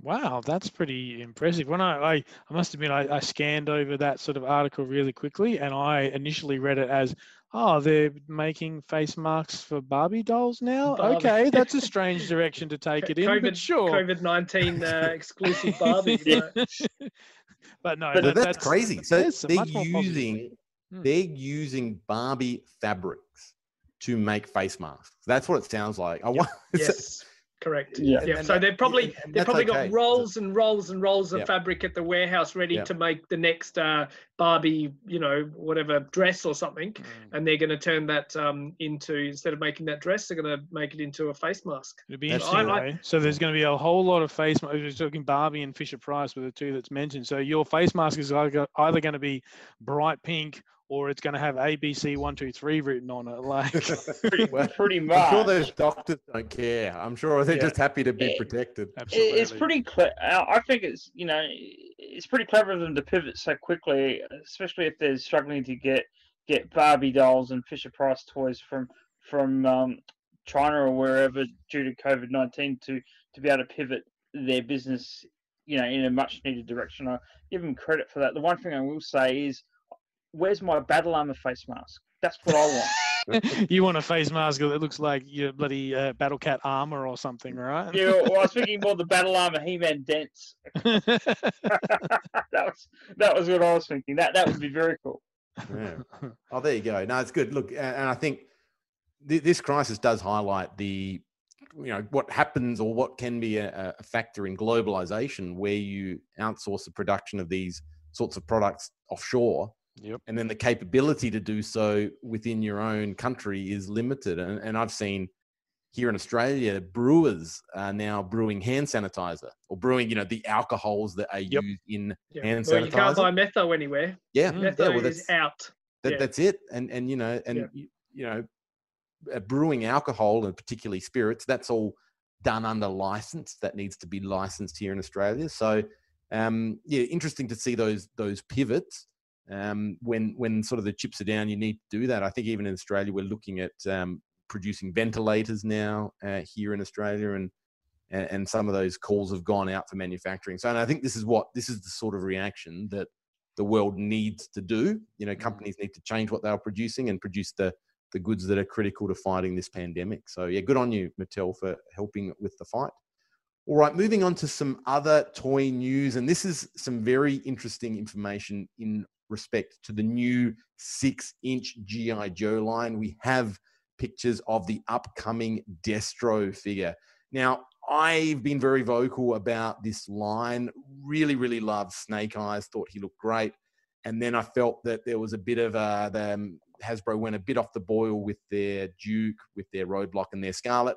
Wow, that's pretty impressive. When I, I, I must admit, I, I scanned over that sort of article really quickly, and I initially read it as, "Oh, they're making face masks for Barbie dolls now." Barbie. Okay, that's a strange direction to take it in, COVID, but sure. COVID nineteen uh, exclusive Barbie. Yeah. but- but no, But that- that's, crazy. So there's they're much positive using. Hmm. they're using Barbie fabrics to make face masks. That's what it sounds like. I want Yes, correct. Yeah. Yeah. And- so they've probably and- and they've probably okay. got rolls and rolls and rolls of Yep. fabric at the warehouse ready Yep. to make the next uh, Barbie, you know, whatever dress or something, Mm. and they're going to turn that um, into instead of making that dress, they're going to make it into a face mask. It'd be interesting, true. though. So there's going to be a whole lot of face. ma- We're talking Barbie and Fisher Price were the two that's mentioned. So your face mask is either either going to be bright pink or it's going to have ABC one two three written on it. Like, Pretty, Well, pretty much. I'm sure those doctors don't care. I'm sure they're Yeah. just happy to be Yeah. protected. Absolutely. It's pretty clear. I think it's you know it's pretty clever of them to pivot so quickly, especially if they're struggling to get get Barbie dolls and Fisher Price toys from from um, China or wherever due to COVID nineteen to to be able to pivot their business, you know, in a much needed direction. I give them credit for that. The one thing I will say is, where's my battle armor face mask? That's what I want. you want a face mask that looks like your bloody uh, battle cat armor or something, right? yeah, well, I was thinking more the battle armor He-Man dents. that was that was what I was thinking. That that would be very cool. Yeah. Oh, there you go. No, it's good. Look, and I think th- this crisis does highlight the, you know, what happens or what can be a, a factor in globalization where you outsource the production of these sorts of products offshore. Yep. And then the capability to do so within your own country is limited. And, and I've seen here in Australia, brewers are now brewing hand sanitizer or brewing, you know, the alcohols that are Yep. used in Yeah. hand well, you can't buy metho anywhere. yeah, Mm. yeah, Metho well, is out. that, Yeah. that's it and and you know and you, you know uh, brewing alcohol and particularly spirits that's all done under license that needs to be licensed here in australia so um yeah interesting to see those those pivots um when when sort of the chips are down you need to do that i think even in australia we're looking at um producing ventilators now uh, here in australia and and, and some of those calls have gone out for manufacturing so and i think this is what this is the sort of reaction that the world needs to do. You know, companies need to change what they are producing and produce the the goods that are critical to fighting this pandemic. So yeah, good on you, Mattel, for helping with the fight. All right, moving on to some other toy news, and this is some very interesting information in respect to the new six inch G.I. Joe line. We have pictures of the upcoming Destro figure. Now, I've been very vocal about this line. Really, really loved Snake Eyes. Thought he looked great. And then I felt that there was a bit of a, the um, Hasbro went a bit off the boil with their Duke, with their Roadblock and their Scarlet.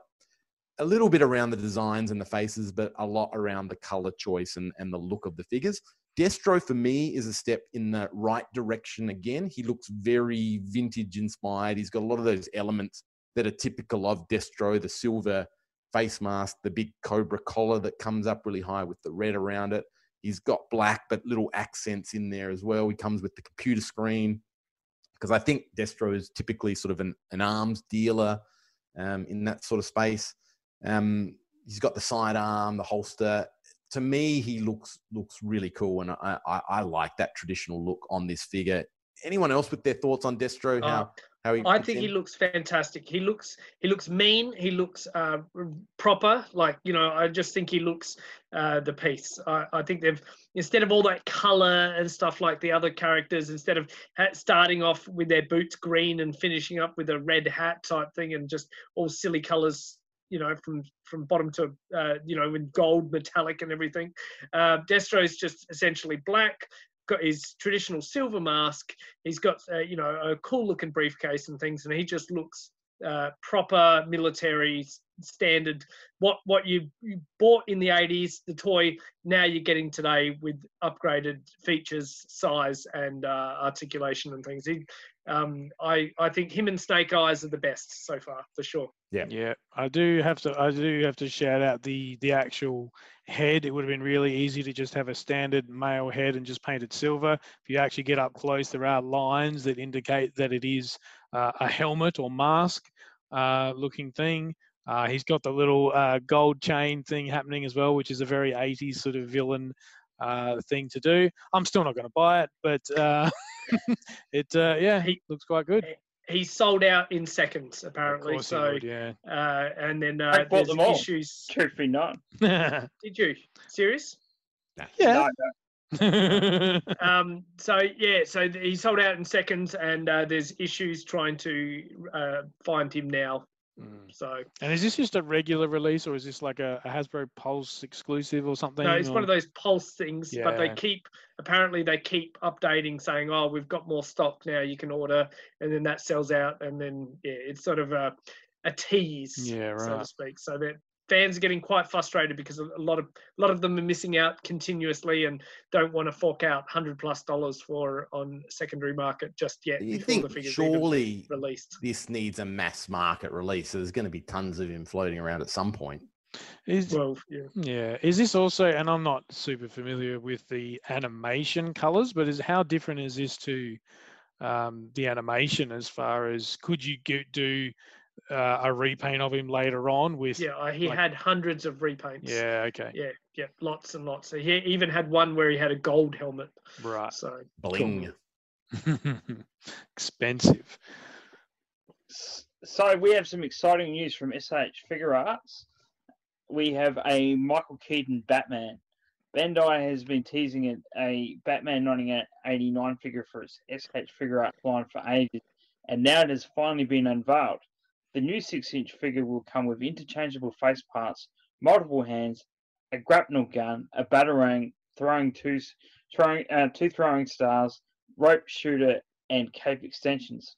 A little bit around the designs and the faces, but a lot around the color choice and, and the look of the figures. Destro for me is a step in the right direction again. He looks very vintage inspired. He's got a lot of those elements that are typical of Destro, the silver face mask, the big cobra collar that comes up really high with the red around it. He's got black, but little accents in there as well. He comes with the computer screen because I think Destro is typically sort of an, an arms dealer um, in that sort of space. Um, he's got the sidearm, the holster. To me, he looks looks really cool, and I, I, I like that traditional look on this figure. Anyone else with their thoughts on Destro? How Uh, how he I think he looks fantastic. He looks he looks mean. He looks uh, proper. Like you know, I just think he looks uh, the piece. I, I think they've instead of all that color and stuff like the other characters, instead of starting off with their boots green and finishing up with a red hat type thing and just all silly colors. You know, from from bottom to uh, you know, in gold, metallic, and everything. Uh, Destro is just essentially black got his traditional silver mask. He's got uh, you know a cool looking briefcase and things, and he just looks uh, proper military standard. What what you, you bought in the 80s, the toy now you're getting today with upgraded features, size, and uh, articulation and things. He, um, I I think him and Snake Eyes are the best so far for sure. Yeah, Yeah. I do have to. I do have to shout out the the actual head. It would have been really easy to just have a standard male head and just paint it silver. If you actually get up close, there are lines that indicate that it is uh, a helmet or mask uh, looking thing. Uh, he's got the little uh, gold chain thing happening as well, which is a very 80s sort of villain uh, thing to do. I'm still not going to buy it, but uh, it uh, yeah, He- looks quite good. He sold out in seconds Of apparently. course he So would, yeah. uh, and then I uh, bought there's them all. issues. Truth be known. Did you serious? yeah. um, so yeah, so he sold out in seconds, and uh, there's issues trying to uh, find him now. Mm. So And is this just a regular release, or is this like a, a Hasbro Pulse exclusive or something? no, it's one of those pulse things, but they keep apparently they keep updating, saying, "Oh, we've got more stock now. You can order," and then that sells out, and then yeah, it's sort of a a tease, Yeah, so to speak. So that fans are getting quite frustrated because a a lot of a lot of them are missing out continuously and don't want to fork out hundred plus dollars for on secondary market just yet. You before the think surely released. this needs a mass market release? So there's going to be tons of him floating around at some point. Is, Well, yeah. yeah. Is this also, and I'm not super familiar with the animation colors, but is how different is this to um, the animation as far as could you go, do uh, a repaint of him later on with? Yeah, uh, he like- had hundreds of repaints. Yeah. Okay. Yeah, yeah, lots and lots. So he even had one where he had a gold helmet. Right. So Bling. Expensive. So we have some exciting news from SH Figuarts. We have a Michael Keaton Batman. Bandai has been teasing it, a Batman 1989 figure for its SH Figuarts line for ages, and now it has finally been unveiled. The new 6 inch figure will come with interchangeable face parts, multiple hands, a grapnel gun, a batarang, throwing two, throwing, uh, two throwing stars, rope shooter, and cape extensions.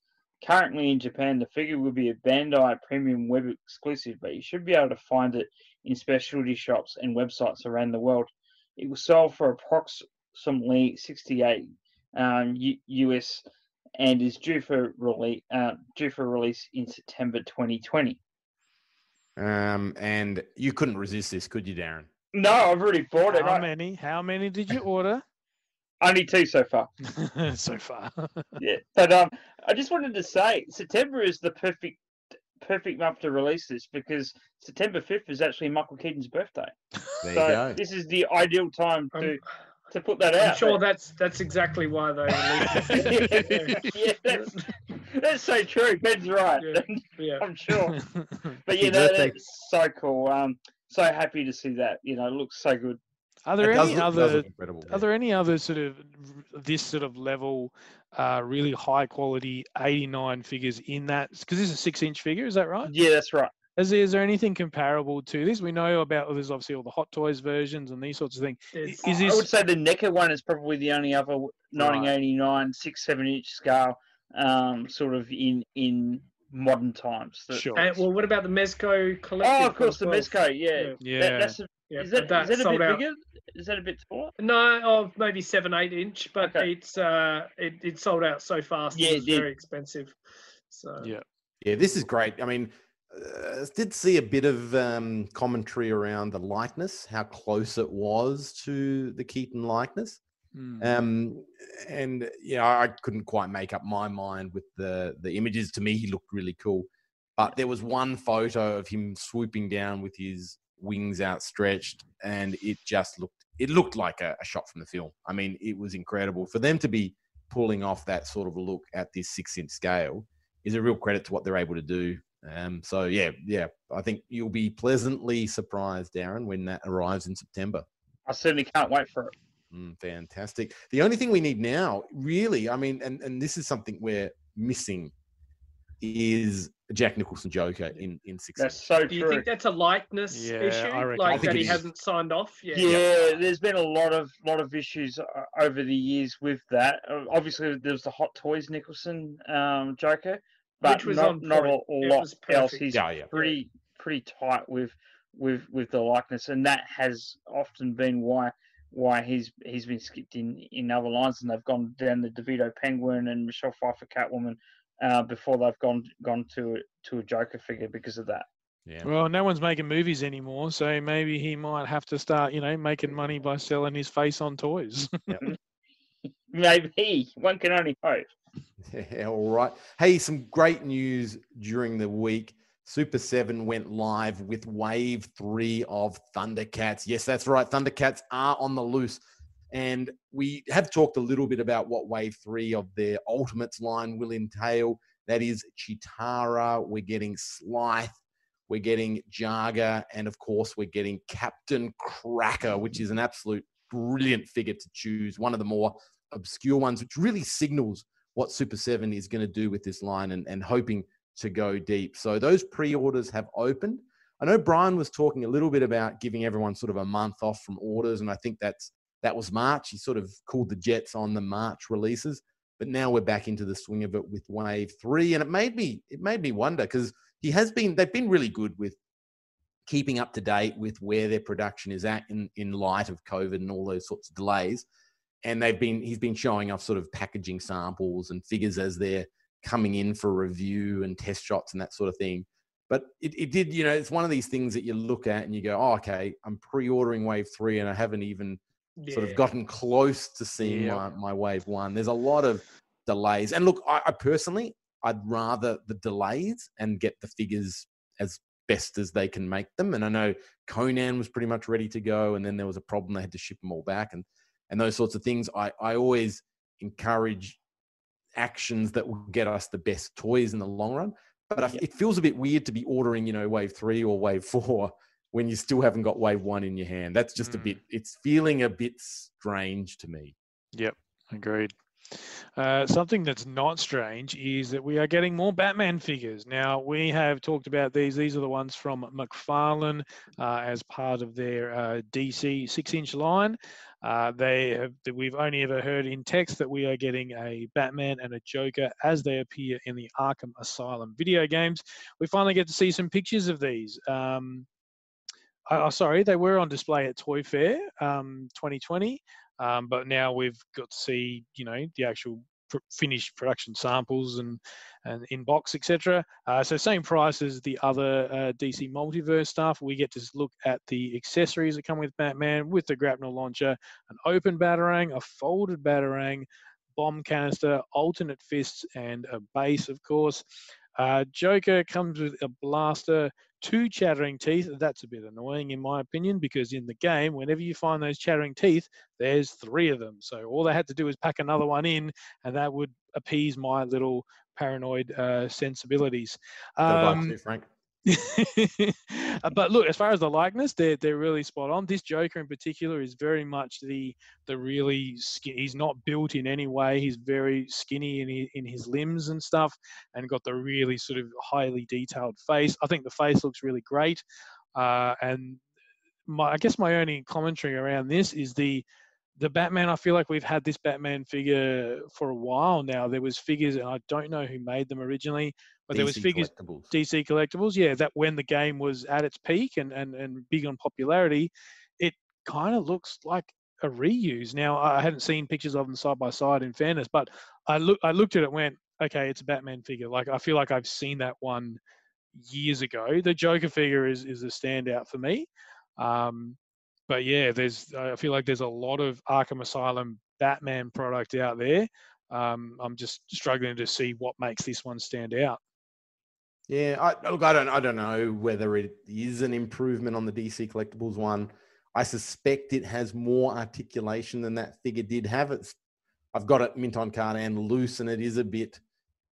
Currently in Japan, the figure will be a Bandai premium web exclusive, but you should be able to find it in specialty shops and websites around the world. It will sell for approximately 68 um, US and is due for release uh, due for release in September 2020. Um, and you couldn't resist this, could you, Darren? No, I've already bought it. How I- many? How many did you order Only two so far. so far? Yeah, but um, I just wanted to say September is the perfect perfect month to release this because September 5th is actually Michael Keaton's birthday. There so you go. this is the ideal time to I'm, to put that I'm out. sure that's that's exactly why they released it. yeah, that's, that's so true. Ben's right. Yeah. yeah. I'm sure. But Happy you know, that's so cool. Um, so happy to see that. You know, it looks so good. Are there It any look- other look yeah. are there any other sort of this sort of level, uh, really high quality 89 figures in that? Because this is a six inch figure, is that right? Yeah, that's right. Is there, is there anything comparable to this? We know about well, there's obviously all the Hot Toys versions and these sorts of things. I- There's- Is I would say the NECA one is probably the only other 1989 six seven inch scale, um, sort of in in modern times. that- sure? And, well, what about the Mezco collective? Oh, of course, the well? Mezco. Yeah, Yeah. That, that's a, Yeah, is but that, is that a bit out. bigger? Is that a bit taller? No, oh, maybe seven, eight inch, but Okay. it's uh, it, it sold out so fast. Yeah, it it did. very expensive. So Yeah. Yeah, this is great. I mean, uh, did see a bit of um, commentary around the likeness, how close it was to the Keaton likeness. Mm. Um, and yeah, I couldn't quite make up my mind with the the images. To me, he looked really cool. But there was one photo of him swooping down with his wings outstretched, and it just looked it looked like a, a shot from the film. I mean, it was incredible for them to be pulling off that sort of a look at this six inch scale is a real credit to what they're able to do. Um, so yeah, yeah, I think you'll be pleasantly surprised, Darren, when that arrives in September. I certainly can't wait for it. Mm, fantastic. The only thing we need now, really, I mean, and, and this is something we're missing, is Jack Nicholson Joker in in six. That's inch. so do you true. think that's a likeness Yeah, issue? I Like I think that he is. hasn't signed off? Yeah. Yeah, there's been a lot of lot of issues uh, over the years with that. Uh, Obviously, there's the Hot Toys Nicholson um, Joker, but Which was not on not a, point. a lot was else. He's Yeah, yeah. pretty pretty tight with with with the likeness, and that has often been why why he's he's been skipped in in other lines, and they've gone down the DeVito Penguin and Michelle Pfeiffer Catwoman uh, before they've gone gone to to a Joker figure because of that. Yeah. Well, no one's making movies anymore, so maybe he might have to start, you know, making money by selling his face on toys. Maybe one can only hope. Yeah, all right. Hey, some great news during the week. Super 7 went live with wave three of Thundercats. Yes, that's right. Thundercats are on the loose. And we have talked a little bit about what wave three of their Ultimates line will entail. That is Cheetara. We're getting Slithe. We're getting Jaga. And of course, we're getting Captain Cracker, which is an absolute brilliant figure to choose. One of the more obscure ones, which really signals what Super 7 is going to do with this line and, and hoping to go deep. So those pre-orders have opened. I know Brian was talking a little bit about giving everyone sort of a month off from orders, and I think that's that was March. He sort of called the Jets on the March releases, but now we're back into the swing of it with Wave Three, and it made me it made me wonder because he has been they've been really good with keeping up to date with where their production is at in in light of COVID and all those sorts of delays and they've been he's been showing off sort of packaging samples and figures as they're coming in for review and test shots and that sort of thing. But it, it did you know it's one of these things that you look at and you go oh okay i'm pre-ordering wave three and i haven't even sort of gotten close to seeing Yep. my, my wave one. There's a lot of delays. And look I, I personally i'd rather the delays and get the figures as best as they can make them. And i know conan was pretty much ready to go and then there was a problem they had to ship them all back and and those sorts of things. I, I always encourage actions that will get us the best toys in the long run. But I, it feels a bit weird to be ordering, you know, wave three or wave four when you still haven't got wave one in your hand. That's just a Mm. bit, it's feeling a bit strange to me. Yep, agreed. Uh, something that's not strange is that we are getting more Batman figures. Now, we have talked about these. These are the ones from McFarlane uh, as part of their uh, DC six inch line. Uh, they have, we've only ever heard in text that we are getting a Batman and a Joker as they appear in the Arkham Asylum video games. We finally get to see some pictures of these. Um, oh, sorry, they were on display at Toy Fair um, 2020. Um, but now we've got to see, you know, the actual pr- finished production samples and and in box, etc. Uh, so same price as the other uh, DC Multiverse stuff. We get to look at the accessories that come with Batman, with the grapnel launcher, an open batarang, a folded batarang, bomb canister, alternate fists, and a base, of course. Uh, Joker comes with a blaster, two chattering teeth. That's a bit annoying, in my opinion, because in the game, whenever you find those chattering teeth, there's three of them. So all they had to do was pack another one in, and that would appease my little paranoid uh, sensibilities. Um, Frank. Uh, but look, as far as the likeness, they're they're really spot on. This Joker in particular is very much the the really skin. He's not built in any way. He's very skinny in his, in his limbs and stuff, and got the really sort of highly detailed face. I think the face looks really great, uh, and my I guess my only commentary around this is the the Batman. I feel like we've had this Batman figure for a while now. There was figures, and I don't know who made them originally, but there was DC figures collectibles. DC collectibles, yeah, that when the game was at its peak and and, and big on popularity, it kind of looks like a reuse. Now I hadn't seen pictures of them side by side in fairness, but I look I looked at it and went, okay, it's a Batman figure. Like I feel like I've seen that one years ago. The Joker figure is is a standout for me. Um, but yeah, there's I feel like there's a lot of Arkham Asylum Batman product out there. Um, I'm just struggling to see what makes this one stand out. Yeah, I, look, I don't, I don't know whether it is an improvement on the DC collectibles one. I suspect it has more articulation than that figure did have. It's, I've got it mint on card and loose, and it is a bit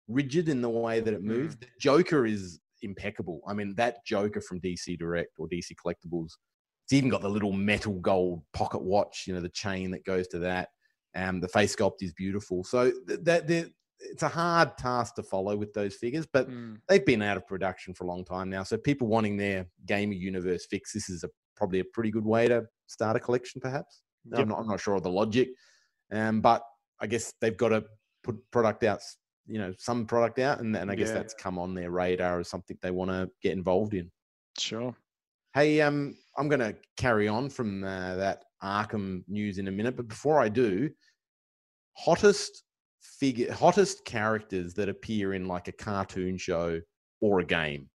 rigid in the way that it moves. The Joker is impeccable. I mean, that Joker from DC Direct or DC Collectibles, it's even got the little metal gold pocket watch, you know, the chain that goes to that. Um, the face sculpt is beautiful. So th- that that- it's a hard task to follow with those figures, but Mm. they've been out of production for a long time now. So people wanting their gamer universe fix, this is a, probably a pretty good way to start a collection, perhaps. Yep. I'm, not, I'm not sure of the logic, um, but I guess they've got to put product out, you know, some product out, and, and I guess Yeah. that's come on their radar as something they want to get involved in. Sure. Hey, um, I'm going to carry on from uh, that Arkham news in a minute, but before I do, hottest figure, hottest characters that appear in like a cartoon show or a game.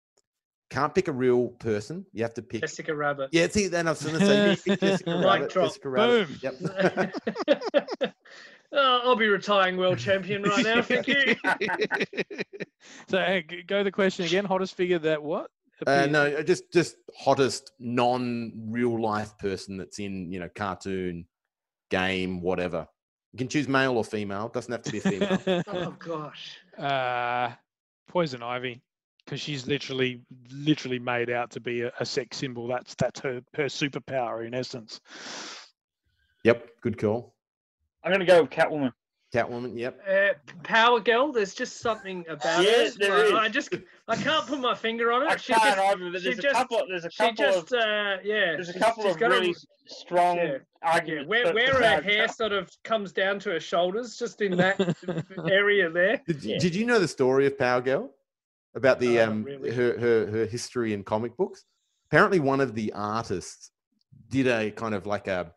Can't pick a real person. You have to pick. Jessica Rabbit. Yeah, see, then I was going to say you pick Jessica Rabbit. Drop. Jessica Rabbit. Boom. Yep. Oh, I'll be retiring world champion right now. Thank you. so g- go the question again. Hottest figure that what? Uh, no, uh, just just hottest non real life person that's in you know cartoon, game, whatever. You can choose male or female. Doesn't have to be a female. Oh gosh. uh, Poison Ivy, because she's literally literally made out to be a, a sex symbol. That's that's her her superpower in essence. yep, good call. I'm gonna go with Catwoman. Catwoman. Yep. Uh, Power Girl. There's just something about Yeah, it. there I- I just I can't put my finger on it. I she can't just, either, but she there's a just- couple. There's a she couple just of. uh, yeah. There's a couple of got a- really strong yeah, yeah, arguments. where where her hair that- sort of comes down to her shoulders, just in that area there. Did, Yeah. did you know the story of Power Girl? About the Uh, um really? her, her her history in comic books. Apparently, one of the artists did a kind of like a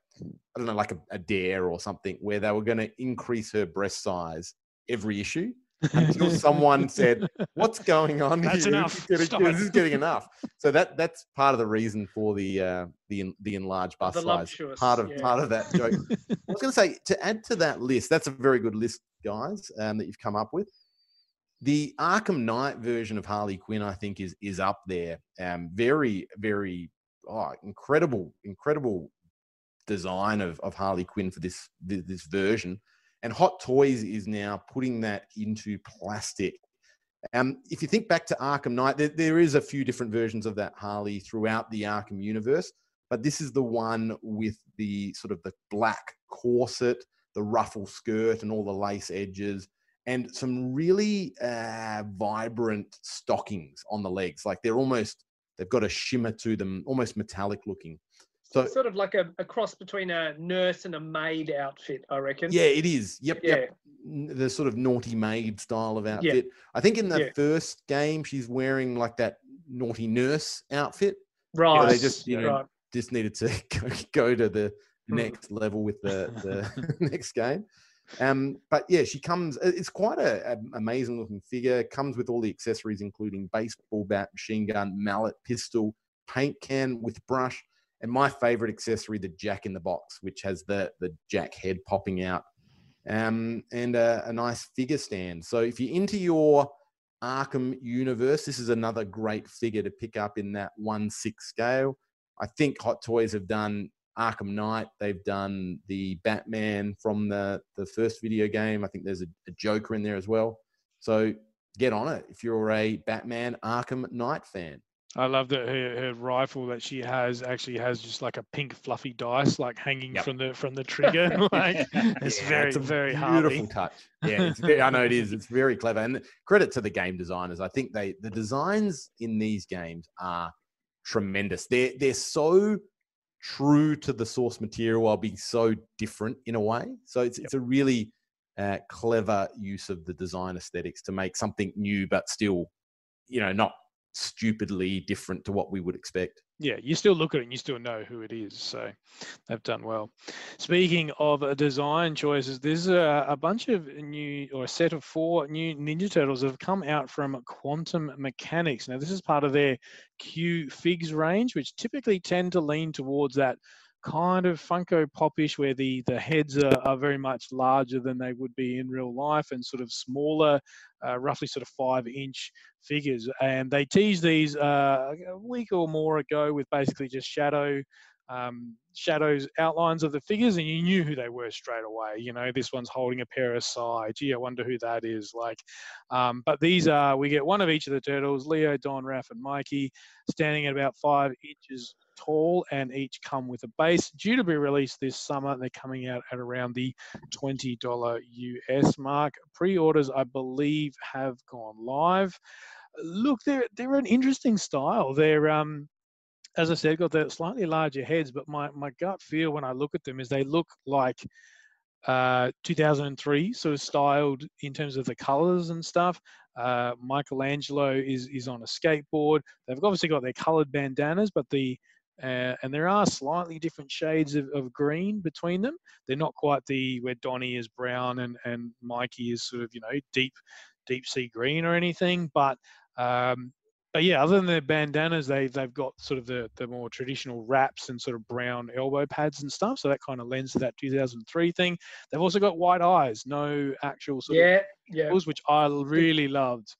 I don't know, like a, a dare or something, where they were going to increase her breast size every issue until someone said, "What's going on That's here? enough. This is getting, Stop this is getting enough." So that that's part of the reason for the uh, the the enlarged bust The size. Part of yeah. part of that joke. I was going to say to add to that list. That's a very good list, guys, um, that you've come up with. The Arkham Knight version of Harley Quinn, I think, is is up there. Um, very, very, oh, incredible, incredible design of, of Harley Quinn for this, this version. And Hot Toys is now putting that into plastic. Um, if you think back to Arkham Knight, there, there is a few different versions of that Harley throughout the Arkham universe, but this is the one with the sort of the black corset, the ruffle skirt, and all the lace edges, and some really uh, vibrant stockings on the legs. Like they're almost they've got a shimmer to them, almost metallic looking. So sort of like a, a cross between a nurse and a maid outfit, I reckon. yeah, it is. Yep, Yeah. yep. The sort of naughty maid style of outfit. Yeah. I think in the Yeah. first game she's wearing like that naughty nurse outfit. Right. they just, you know, right. Just needed to go, to the Hmm. next level with the, the next game. Um, but yeah, she comes. It's quite a, a amazing looking figure. Comes with all the accessories, including baseball bat, machine gun, mallet, pistol, paint can with brush, and my favorite accessory, the Jack in the Box, which has the the Jack head popping out, um, and a, a nice figure stand. So if you're into your Arkham universe, this is another great figure to pick up in that one six scale. I think Hot Toys have done Arkham Knight. They've done the Batman from the the first video game. I think there's a, a Joker in there as well. So get on it if you're a Batman Arkham Knight fan. I love that her, her rifle that she has actually has just like a pink fluffy dice like hanging Yep. from the from the trigger. like it's Yeah, very it's a very beautiful hardy. touch. Yeah, it's very, I know it is. It's very clever, and credit to the game designers. I think they the designs in these games are tremendous. They're they're so true to the source material while being so different in a way. So it's it's a really uh, clever use of the design aesthetics to make something new, but still, you know, not stupidly different to what we would expect. Yeah, you still look at it and you still know who it is. So they've done well. Speaking of design choices, there's a, a bunch of new or a set of four new Ninja Turtles that have come out from Quantum Mechanix. Now, this is part of their Q-Figs range, which typically tend to lean towards that kind of Funko Popish, where the the heads are, are very much larger than they would be in real life, and sort of smaller, uh, roughly sort of five inch figures. And they teased these uh, a week or more ago with basically just shadow. Um, shadows outlines of the figures and you knew who they were straight away you know this one's holding a pair of sai gee i wonder who that is like um, but these are we get one of each of the turtles leo don Raph, and mikey standing at about five inches tall and each come with a base due to be released this summer they're coming out at around the $20 us mark pre-orders i believe have gone live look they're they're an interesting style they're um as I said, got the slightly larger heads, but my, my gut feel when I look at them is they look like uh, 2003 sort of styled in terms of the colors and stuff. Uh, Michelangelo is is on a skateboard. They've obviously got their colored bandanas, but the uh, and there are slightly different shades of, of green between them. They're not quite the where Donnie is brown and and Mikey is sort of you know deep deep sea green or anything, but um, but yeah, other than their bandanas, they they've got sort of the the more traditional wraps and sort of brown elbow pads and stuff. So that kind of lends to that 2003 thing. They've also got white eyes, no actual sort Yeah, of yeah. which I really loved.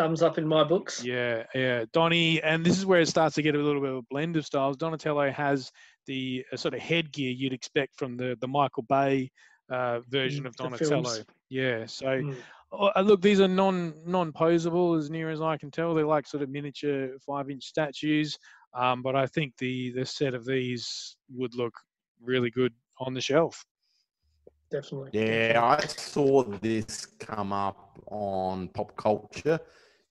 Thumbs up in my books. Yeah, yeah. Donnie, and this is where it starts to get a little bit of a blend of styles. Donatello has the uh, sort of headgear you'd expect from the the Michael Bay uh, version Mm, of Donatello. Yeah. So Mm. Oh, uh, look, these are non non posable as near as I can tell. They're like sort of miniature five inch statues. Um, but I think the the set of these would look really good on the shelf. Definitely. Yeah, I saw this come up on Popcultcha.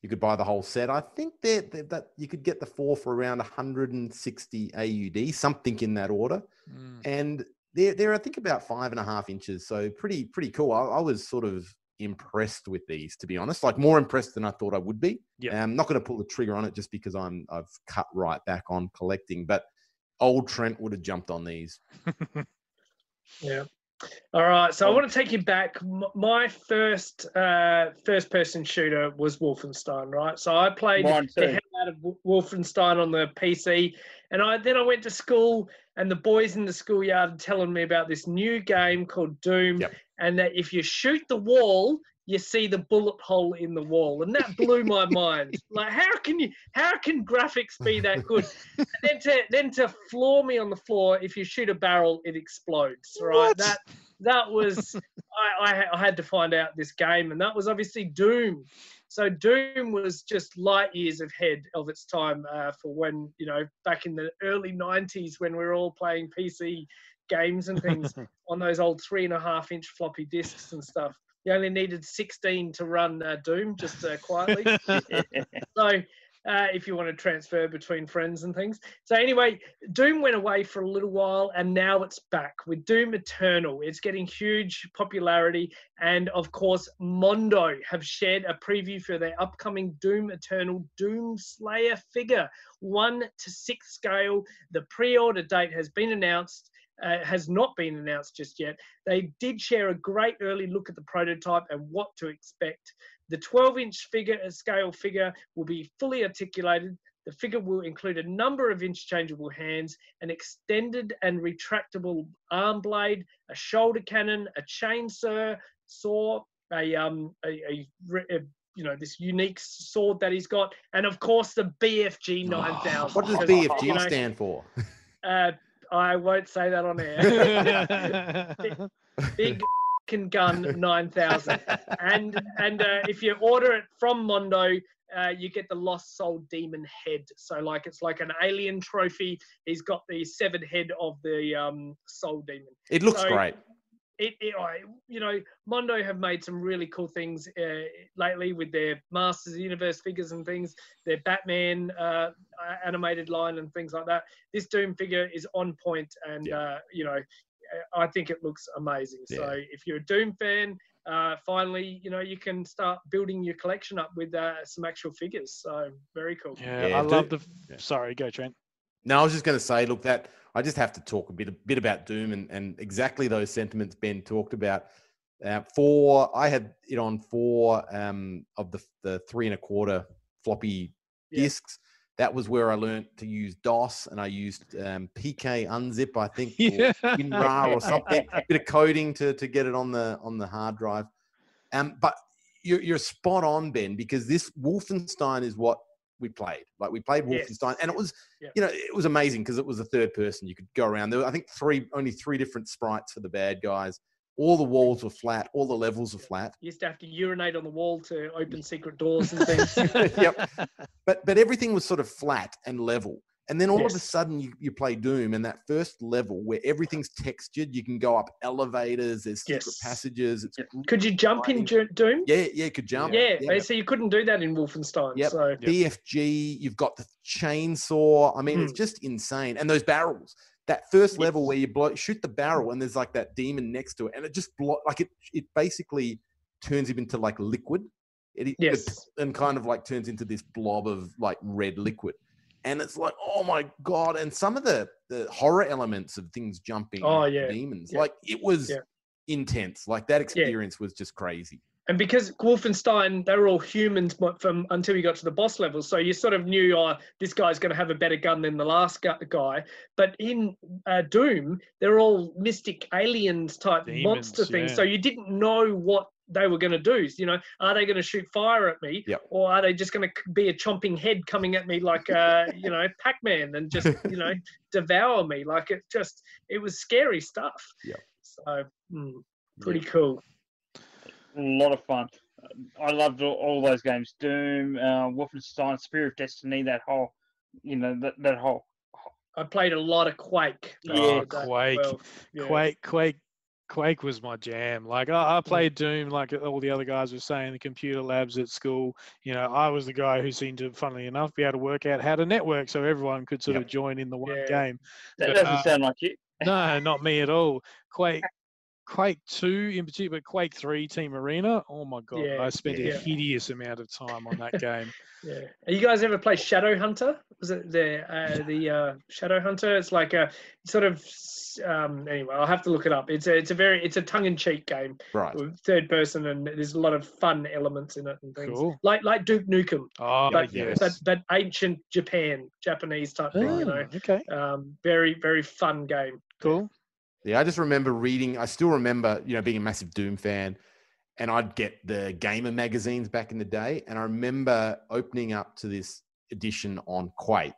You could buy the whole set. I think that that that you could get the four for around 160 AUD, something in that order. Mm. And they're they're I think about five and a half inches, so pretty pretty cool. I, I was sort of impressed with these, to be honest. Like more impressed than I thought I would be. Yeah. I'm not going to pull the trigger on it just because I'm I've cut right back on collecting, but old Trent would have jumped on these. Yeah. All right. So I Oh. want to take you back. My first uh, first person shooter was Wolfenstein, right? So I played the hell out of Wolfenstein on the PC, and I then I went to school, and the boys in the schoolyard are telling me about this new game called Doom, Yep. and that if you shoot the wall, you see the bullet hole in the wall, and that blew my mind. Like, how can you? How can graphics be that good? and then to then to floor me on the floor, if you shoot a barrel, it explodes. Right? What? That that was I, I I had to find out this game, and that was obviously Doom. So Doom was just light years ahead of its time uh, for when you know back in the early '90s when we were all playing PC games and things on those old three and a half inch floppy disks and stuff. You only needed 16 to run uh, Doom just uh, quietly. So uh, if you want to transfer between friends and things. So anyway, Doom went away for a little while and now it's back with Doom Eternal. It's getting huge popularity. And of course, Mondo have shared a preview for their upcoming Doom Eternal Doom Slayer figure, one to six scale. The pre order date has been announced. Uh, has not been announced just yet. They did share a great early look at the prototype and what to expect. The 12 inch figure uh, scale figure will be fully articulated. The figure will include a number of interchangeable hands, an extended and retractable arm blade, a shoulder cannon, a chainsaw, saw, a um, a, a, a you know this unique sword that he's got, and of course the BFG 9000. What does BFG you know, stand for? Uh, I won't say that on air. Big f***ing gun 9000 and and uh, if you order it from mondo uh, you get the Lost Soul Demon head. So like it's like an alien trophy. He's got the severed head of the um, Soul Demon. It looks So- great. It, it I- you know, Mondo have made some really cool things uh, lately with their Masters of the Universe figures and things. Their Batman uh, uh, animated line and things like that. This Doom figure is on point, and Yeah. uh, you know, I think it looks amazing. So if you're a Doom fan, uh, finally, you know, you can start building your collection up with uh, some actual figures. So very cool. Yeah, Yeah, I do- love the. yeah. Sorry, go Trent. No, I was just going to say, look, that I just have to talk a bit, a bit about Doom and, and exactly those sentiments Ben talked about. Uh, four, I had it on four um, of the the three and a quarter floppy Yeah. discs. That was where I learnt to use DOS, and I used um, PKUNZIP, I think, Yeah. or WinRAR or something, a bit of coding to to get it on the on the hard drive. Um, but you're, you're spot on, Ben, because this Wolfenstein is what we played. Like we played Yes. Wolfenstein, and it was, Yeah. you know, it was amazing because it was a third person. You could go around. There were, I think, three, only three different sprites for the bad guys. All the walls were flat. All the levels were flat. You used to have to urinate on the wall to open secret doors and things. yep. But but everything was sort of flat and level. And then all of a sudden you, you play Doom and that first level where everything's textured, you can go up elevators, there's secret Yes. passages. It's Could you jump in Doom? yeah, yeah, you could jump. Yeah, so you couldn't do that in Wolfenstein. Yep. So BFG, you've got the chainsaw. I mean, it's Hmm. just insane. And those barrels, that first level Yes. where you blow, shoot the barrel and there's like that demon next to it, and it just blow, like it it basically turns him into like liquid. It, it- Yes. and kind of like turns into this blob of like red liquid. And it's like, oh my god! And some of the the horror elements of things jumping, Oh, yeah, demons, yeah, like it was yeah. intense. Like that experience was just crazy. and because Wolfenstein, they were all humans from until you got to the boss level. So you sort of knew, oh, this guy's going to have a better gun than the last guy. But in uh, Doom, they're all mystic aliens type monster Demons, things. yeah. So you didn't know what they were going to do. You know, are they going to shoot fire at me, Yep. or are they just going to be a chomping head coming at me like, uh, you know, Pac-Man and just, you know, devour me? Like it just, it was scary stuff. Yeah. So mm, pretty cool. a lot of fun. I loved all, all those games. Doom, uh, Wolfenstein, Spear of Destiny. That whole, you know, that, that whole. I played a lot of Quake. back in Oh, the Quake. well. Yeah. Quake, Quake, Quake was my jam. Like I, I played Doom, like all the other guys were saying, the computer labs at school. You know, I was the guy who seemed to, funnily enough, be able to work out how to network so everyone could sort Yep. of join in the one Yeah. game. That But, doesn't uh, sound like you. No, not me at all. Quake, Quake Two in particular, but Quake Three Team Arena. Oh my god, Yeah, I spent yeah. a hideous amount of time on that game. Yeah. Are you guys ever play Shadow Hunter? Was it the uh, the uh, Shadow Hunter? It's like a sort of um, anyway. I'll have to look it up. It's a it's a very it's a tongue in cheek game, Right. with third person, and there's a lot of fun elements in it and things. Cool. Like like Duke Nukem, Oh but yes. but but ancient Japan, Japanese type thing. You know, Oh, okay, um, very very fun game. cool. Yeah, I just remember reading. I still remember, you know, being a massive Doom fan, and I'd get the gamer magazines back in the day, and I remember opening up to this edition on Quake,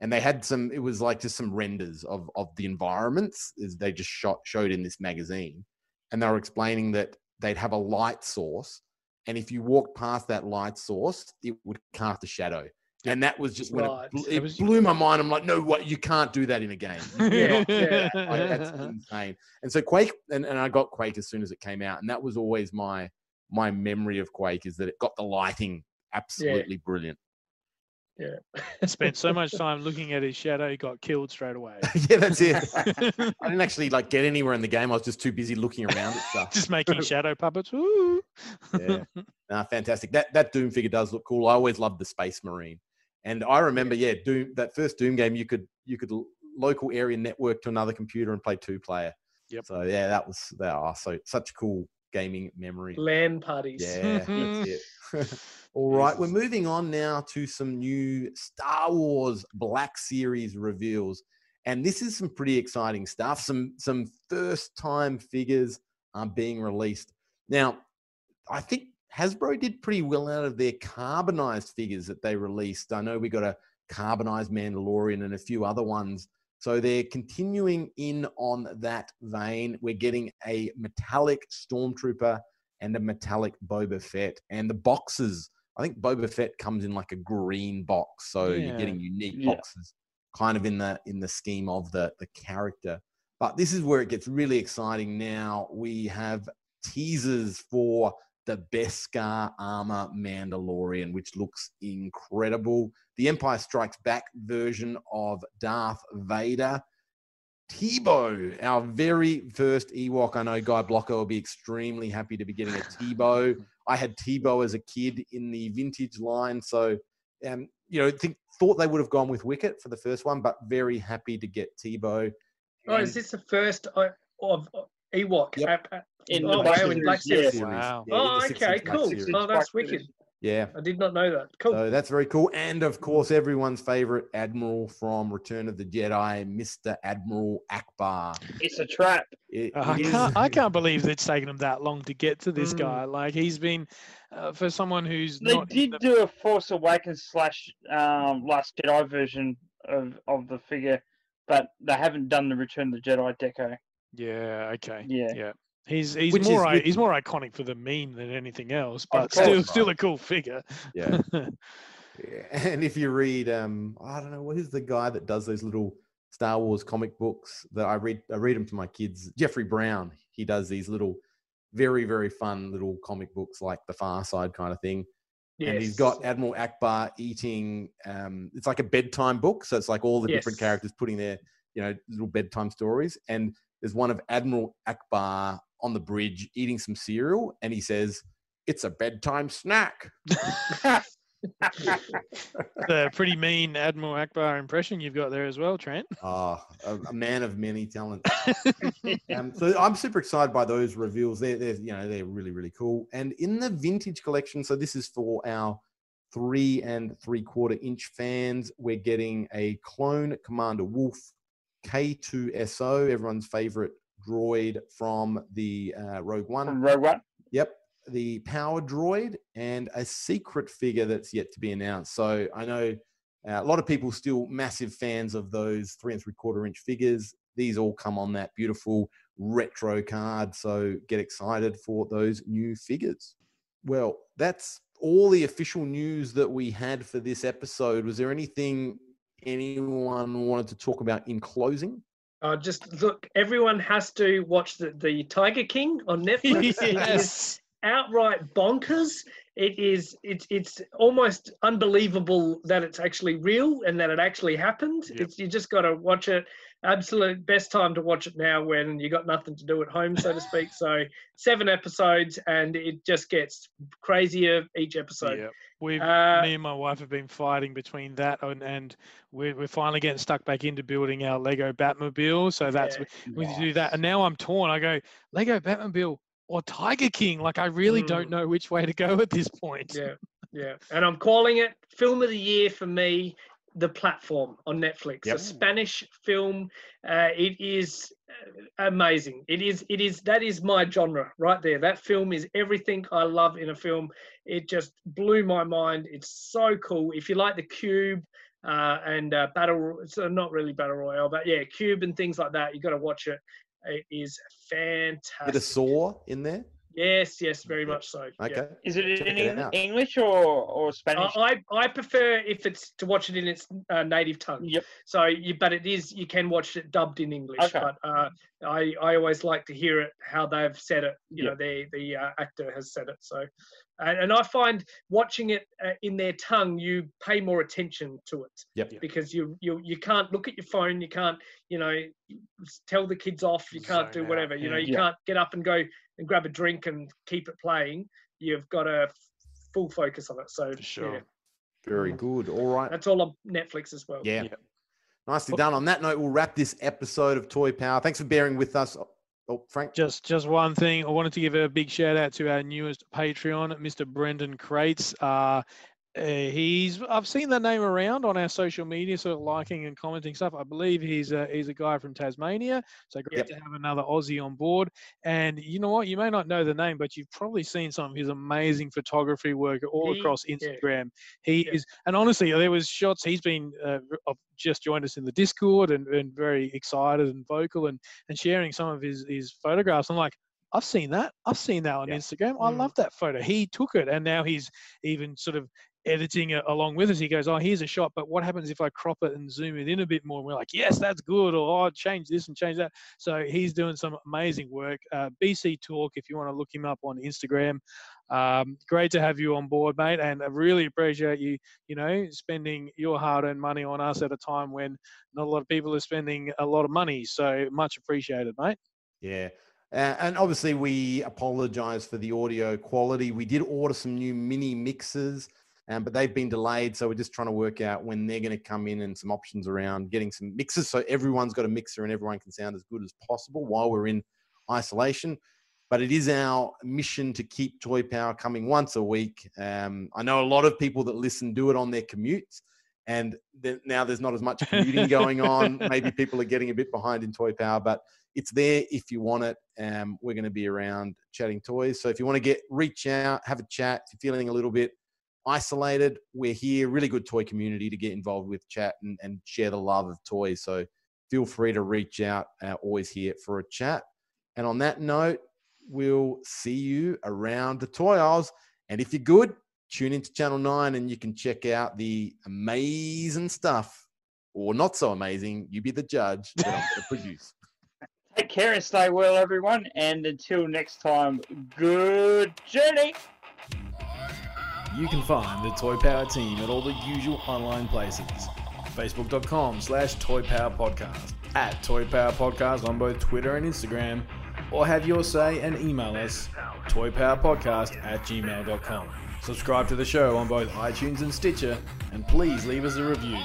and they had some. It was like just some renders of of the environments as they just shot showed in this magazine, and they were explaining that they'd have a light source, and if you walked past that light source, it would cast a shadow. And that was just when Right. it, It it was- blew my mind. I'm like, no, what? You can't do that in a game. Yeah, yeah. like, that's insane. And so Quake, and, and I got Quake as soon as it came out, and that was always my my memory of Quake is that it got the lighting absolutely brilliant. Yeah. I spent so much time looking at his shadow, he got killed straight away. yeah, that's it. I didn't actually like get anywhere in the game. I was just too busy looking around at stuff. Just making shadow puppets. Woo. Yeah. Nah, fantastic. That that Doom figure does look cool. I always loved the Space Marine, and I remember, yeah, Doom. That first Doom game, you could you could local area network to another computer and play two player. Yep. So yeah, that was that. are so such cool gaming memory. LAN parties. Yeah, that's it. All right, we're moving on now to some new Star Wars Black Series reveals, and this is some pretty exciting stuff. Some some first time figures are being released now. I think Hasbro did pretty well out of their carbonized figures that they released. I know we got a carbonized Mandalorian and a few other ones. So they're continuing in on that vein. We're getting a metallic Stormtrooper and a metallic Boba Fett. And the boxes I think Boba Fett comes in like a green box, so Yeah. you're getting unique Yeah. boxes, kind of in the in the scheme of the the character. But this is where it gets really exciting. Now we have teasers for the Beskar armor Mandalorian, which looks incredible. The Empire Strikes Back version of Darth Vader. Teebo, our very first Ewok. I know Guy Blocker will be extremely happy to be getting a Teebo. I had Teebo as a kid in the vintage line, so um, you know, think thought they would have gone with Wicket for the first one, but very happy to get Teebo. Oh, is this the first uh, of of Ewok? Yep. App- app- In oh, the Black wow, in Black Series, Series. yeah. Wow. Yeah, Oh, okay, cool. Series. Oh, that's wicked. Yeah. I did not know that. Cool. So that's very cool. And of course, everyone's favorite admiral from Return of the Jedi, Mr. Admiral Ackbar. It's a trap. It Uh, I can't, I can't believe it's taken him that long to get to this Mm. guy. Like he's been, uh, for someone who's They not. did the- do a Force Awakens slash um, Last Jedi version of, of the figure, but they haven't done the Return of the Jedi deco. Yeah. Okay. Yeah. Yeah. He's he's Which more i- which- he's more iconic for the meme than anything else, but course. still still a cool figure. yeah. Yeah, And if you read, um, I don't know, what is the guy that does those little Star Wars comic books that I read? I read them to my kids. Jeffrey Brown. He does these little, very very fun little comic books like the Far Side kind of thing. And he's got Admiral Ackbar eating. Um, it's like a bedtime book, so it's like all the different characters putting their, you know, little bedtime stories. And there's one of Admiral Ackbar on the bridge eating some cereal, and he says, "It's a bedtime snack." the pretty mean Admiral Ackbar impression you've got there as well, Trent. Ah, a, a man of many talents. um, so I'm super excited by those reveals. They're, they're, you know, they're really, really cool. And in the vintage collection, so this is for our three and three quarter inch fans. We're getting a clone Commander Wolffe K2SO, everyone's favorite droid from the uh, Rogue One. From Rogue One. Yep, the power droid and a secret figure that's yet to be announced. So I know uh, a lot of people still massive fans of those three and three quarter inch figures. These all come on that beautiful retro card. So get excited for those new figures. Well, that's all the official news that we had for this episode. Was there anything anyone wanted to talk about in closing? Uh, just look, everyone has to watch the, the Tiger King on Netflix. It is yes. outright bonkers. It is it's it's almost unbelievable that it's actually real and that it actually happened. Yep. It's you just got to watch it. Absolute best time to watch it now when you got nothing to do at home, so to speak. So seven episodes and it just gets crazier each episode. yeah. We've Uh, me and my wife have been fighting between that and, and we're, we're finally getting stuck back into building our Lego Batmobile. So that's Yeah. we do that. And now I'm torn. I go Lego Batmobile or Tiger King. Like I really don't Mm. know which way to go at this point. Yeah, yeah. And I'm calling it film of the year for me. The platform on Netflix, Yep. a Spanish film. Uh, it is uh, amazing. It is. It is. That is my genre right there. That film is everything I love in a film. It just blew my mind. It's so cool. If you like the Cube uh, and uh, battle, Ro- it's uh, not really battle royale, but yeah, Cube and things like that, you got to watch it. It is fantastic. Bit of Saw in there. Yes, yes, very much so. yeah. Okay. Is it Check in it English or, or Spanish? I, I I prefer if it's to watch it in its uh, native tongue. Yep. So you, but it is you can watch it dubbed in English. Okay. But uh, I I always like to hear it how they've said it. You Yep. know, the the uh, actor has said it. So, and, and I find watching it uh, in their tongue, you pay more attention to it Yep. because you you you can't look at your phone. You can't you know tell the kids off. You can't do Zone out, whatever. You know, you Yeah. can't get up and go and grab a drink and keep it playing. You've got a full focus on it. So For sure. yeah. Very good. All right. That's all on Netflix as well. Yeah. Yep. Nicely done. On that note, we'll wrap this episode of Toy Power. Thanks for bearing with us. Oh, Frank. Just just one thing. I wanted to give a big shout out to our newest Patreon, Mr. Brendan Crates. Uh, he's I've seen that name around on our social media, sort of liking and commenting stuff. I believe he's a he's a guy from Tasmania, so great Yep. to have another Aussie on board. And you know what? You may not know the name, but you've probably seen some of his amazing photography work all He- across yeah. Instagram. He Yeah. is, and honestly, there was shots. He's been uh, just joined us in the Discord and, and very excited and vocal and and sharing some of his his photographs. I'm like, I've seen that. I've seen that on Yeah. Instagram. I Mm. love that photo. He took it, and now he's even sort of editing it along with us. He goes, "Oh, here's a shot, but what happens if I crop it and zoom it in a bit more?" And we're like, "Yes, that's good," or "Oh, change this and change that." So he's doing some amazing work. Uh, BC Talk, if you want to look him up on Instagram. Um, great to have you on board, mate, and I really appreciate you. You know, spending your hard-earned money on us at a time when not a lot of people are spending a lot of money. So much appreciated, mate. Yeah. Uh, and obviously, we apologize for the audio quality. We did order some new mini mixers, um, but they've been delayed. So we're just trying to work out when they're going to come in and some options around getting some mixers so everyone's got a mixer and everyone can sound as good as possible while we're in isolation. But it is our mission to keep Toy Power coming once a week. Um, I know a lot of people that listen do it on their commutes. And then now there's not as much commuting going on. Maybe people are getting a bit behind in Toy Power, but it's there if you want it. Um, we're going to be around chatting toys. So if you want to get reach out, have a chat. If you're feeling a little bit isolated, we're here. Really good toy community to get involved with, chat and, and share the love of toys. So feel free to reach out. Uh, always here for a chat. And on that note, we'll see you around the toy aisles. And if you're good, tune into Channel 9 and you can check out the amazing stuff, or not so amazing, you be the judge that I'm to produce. Take care and stay well, everyone. And until next time, good journey. You can find the Toy Power team at all the usual online places. Facebook.com slash Toy Power Podcast, at Toy Power Podcast on both Twitter and Instagram, or have your say and email us toypowerpodcast at gmail.com. Subscribe to the show on both iTunes and Stitcher, and please leave us a review.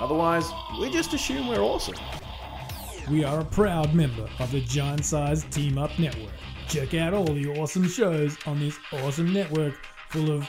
Otherwise, we just assume we're awesome. We are a proud member of the Giant Size Team Up Network. Check out all the awesome shows on this awesome network full of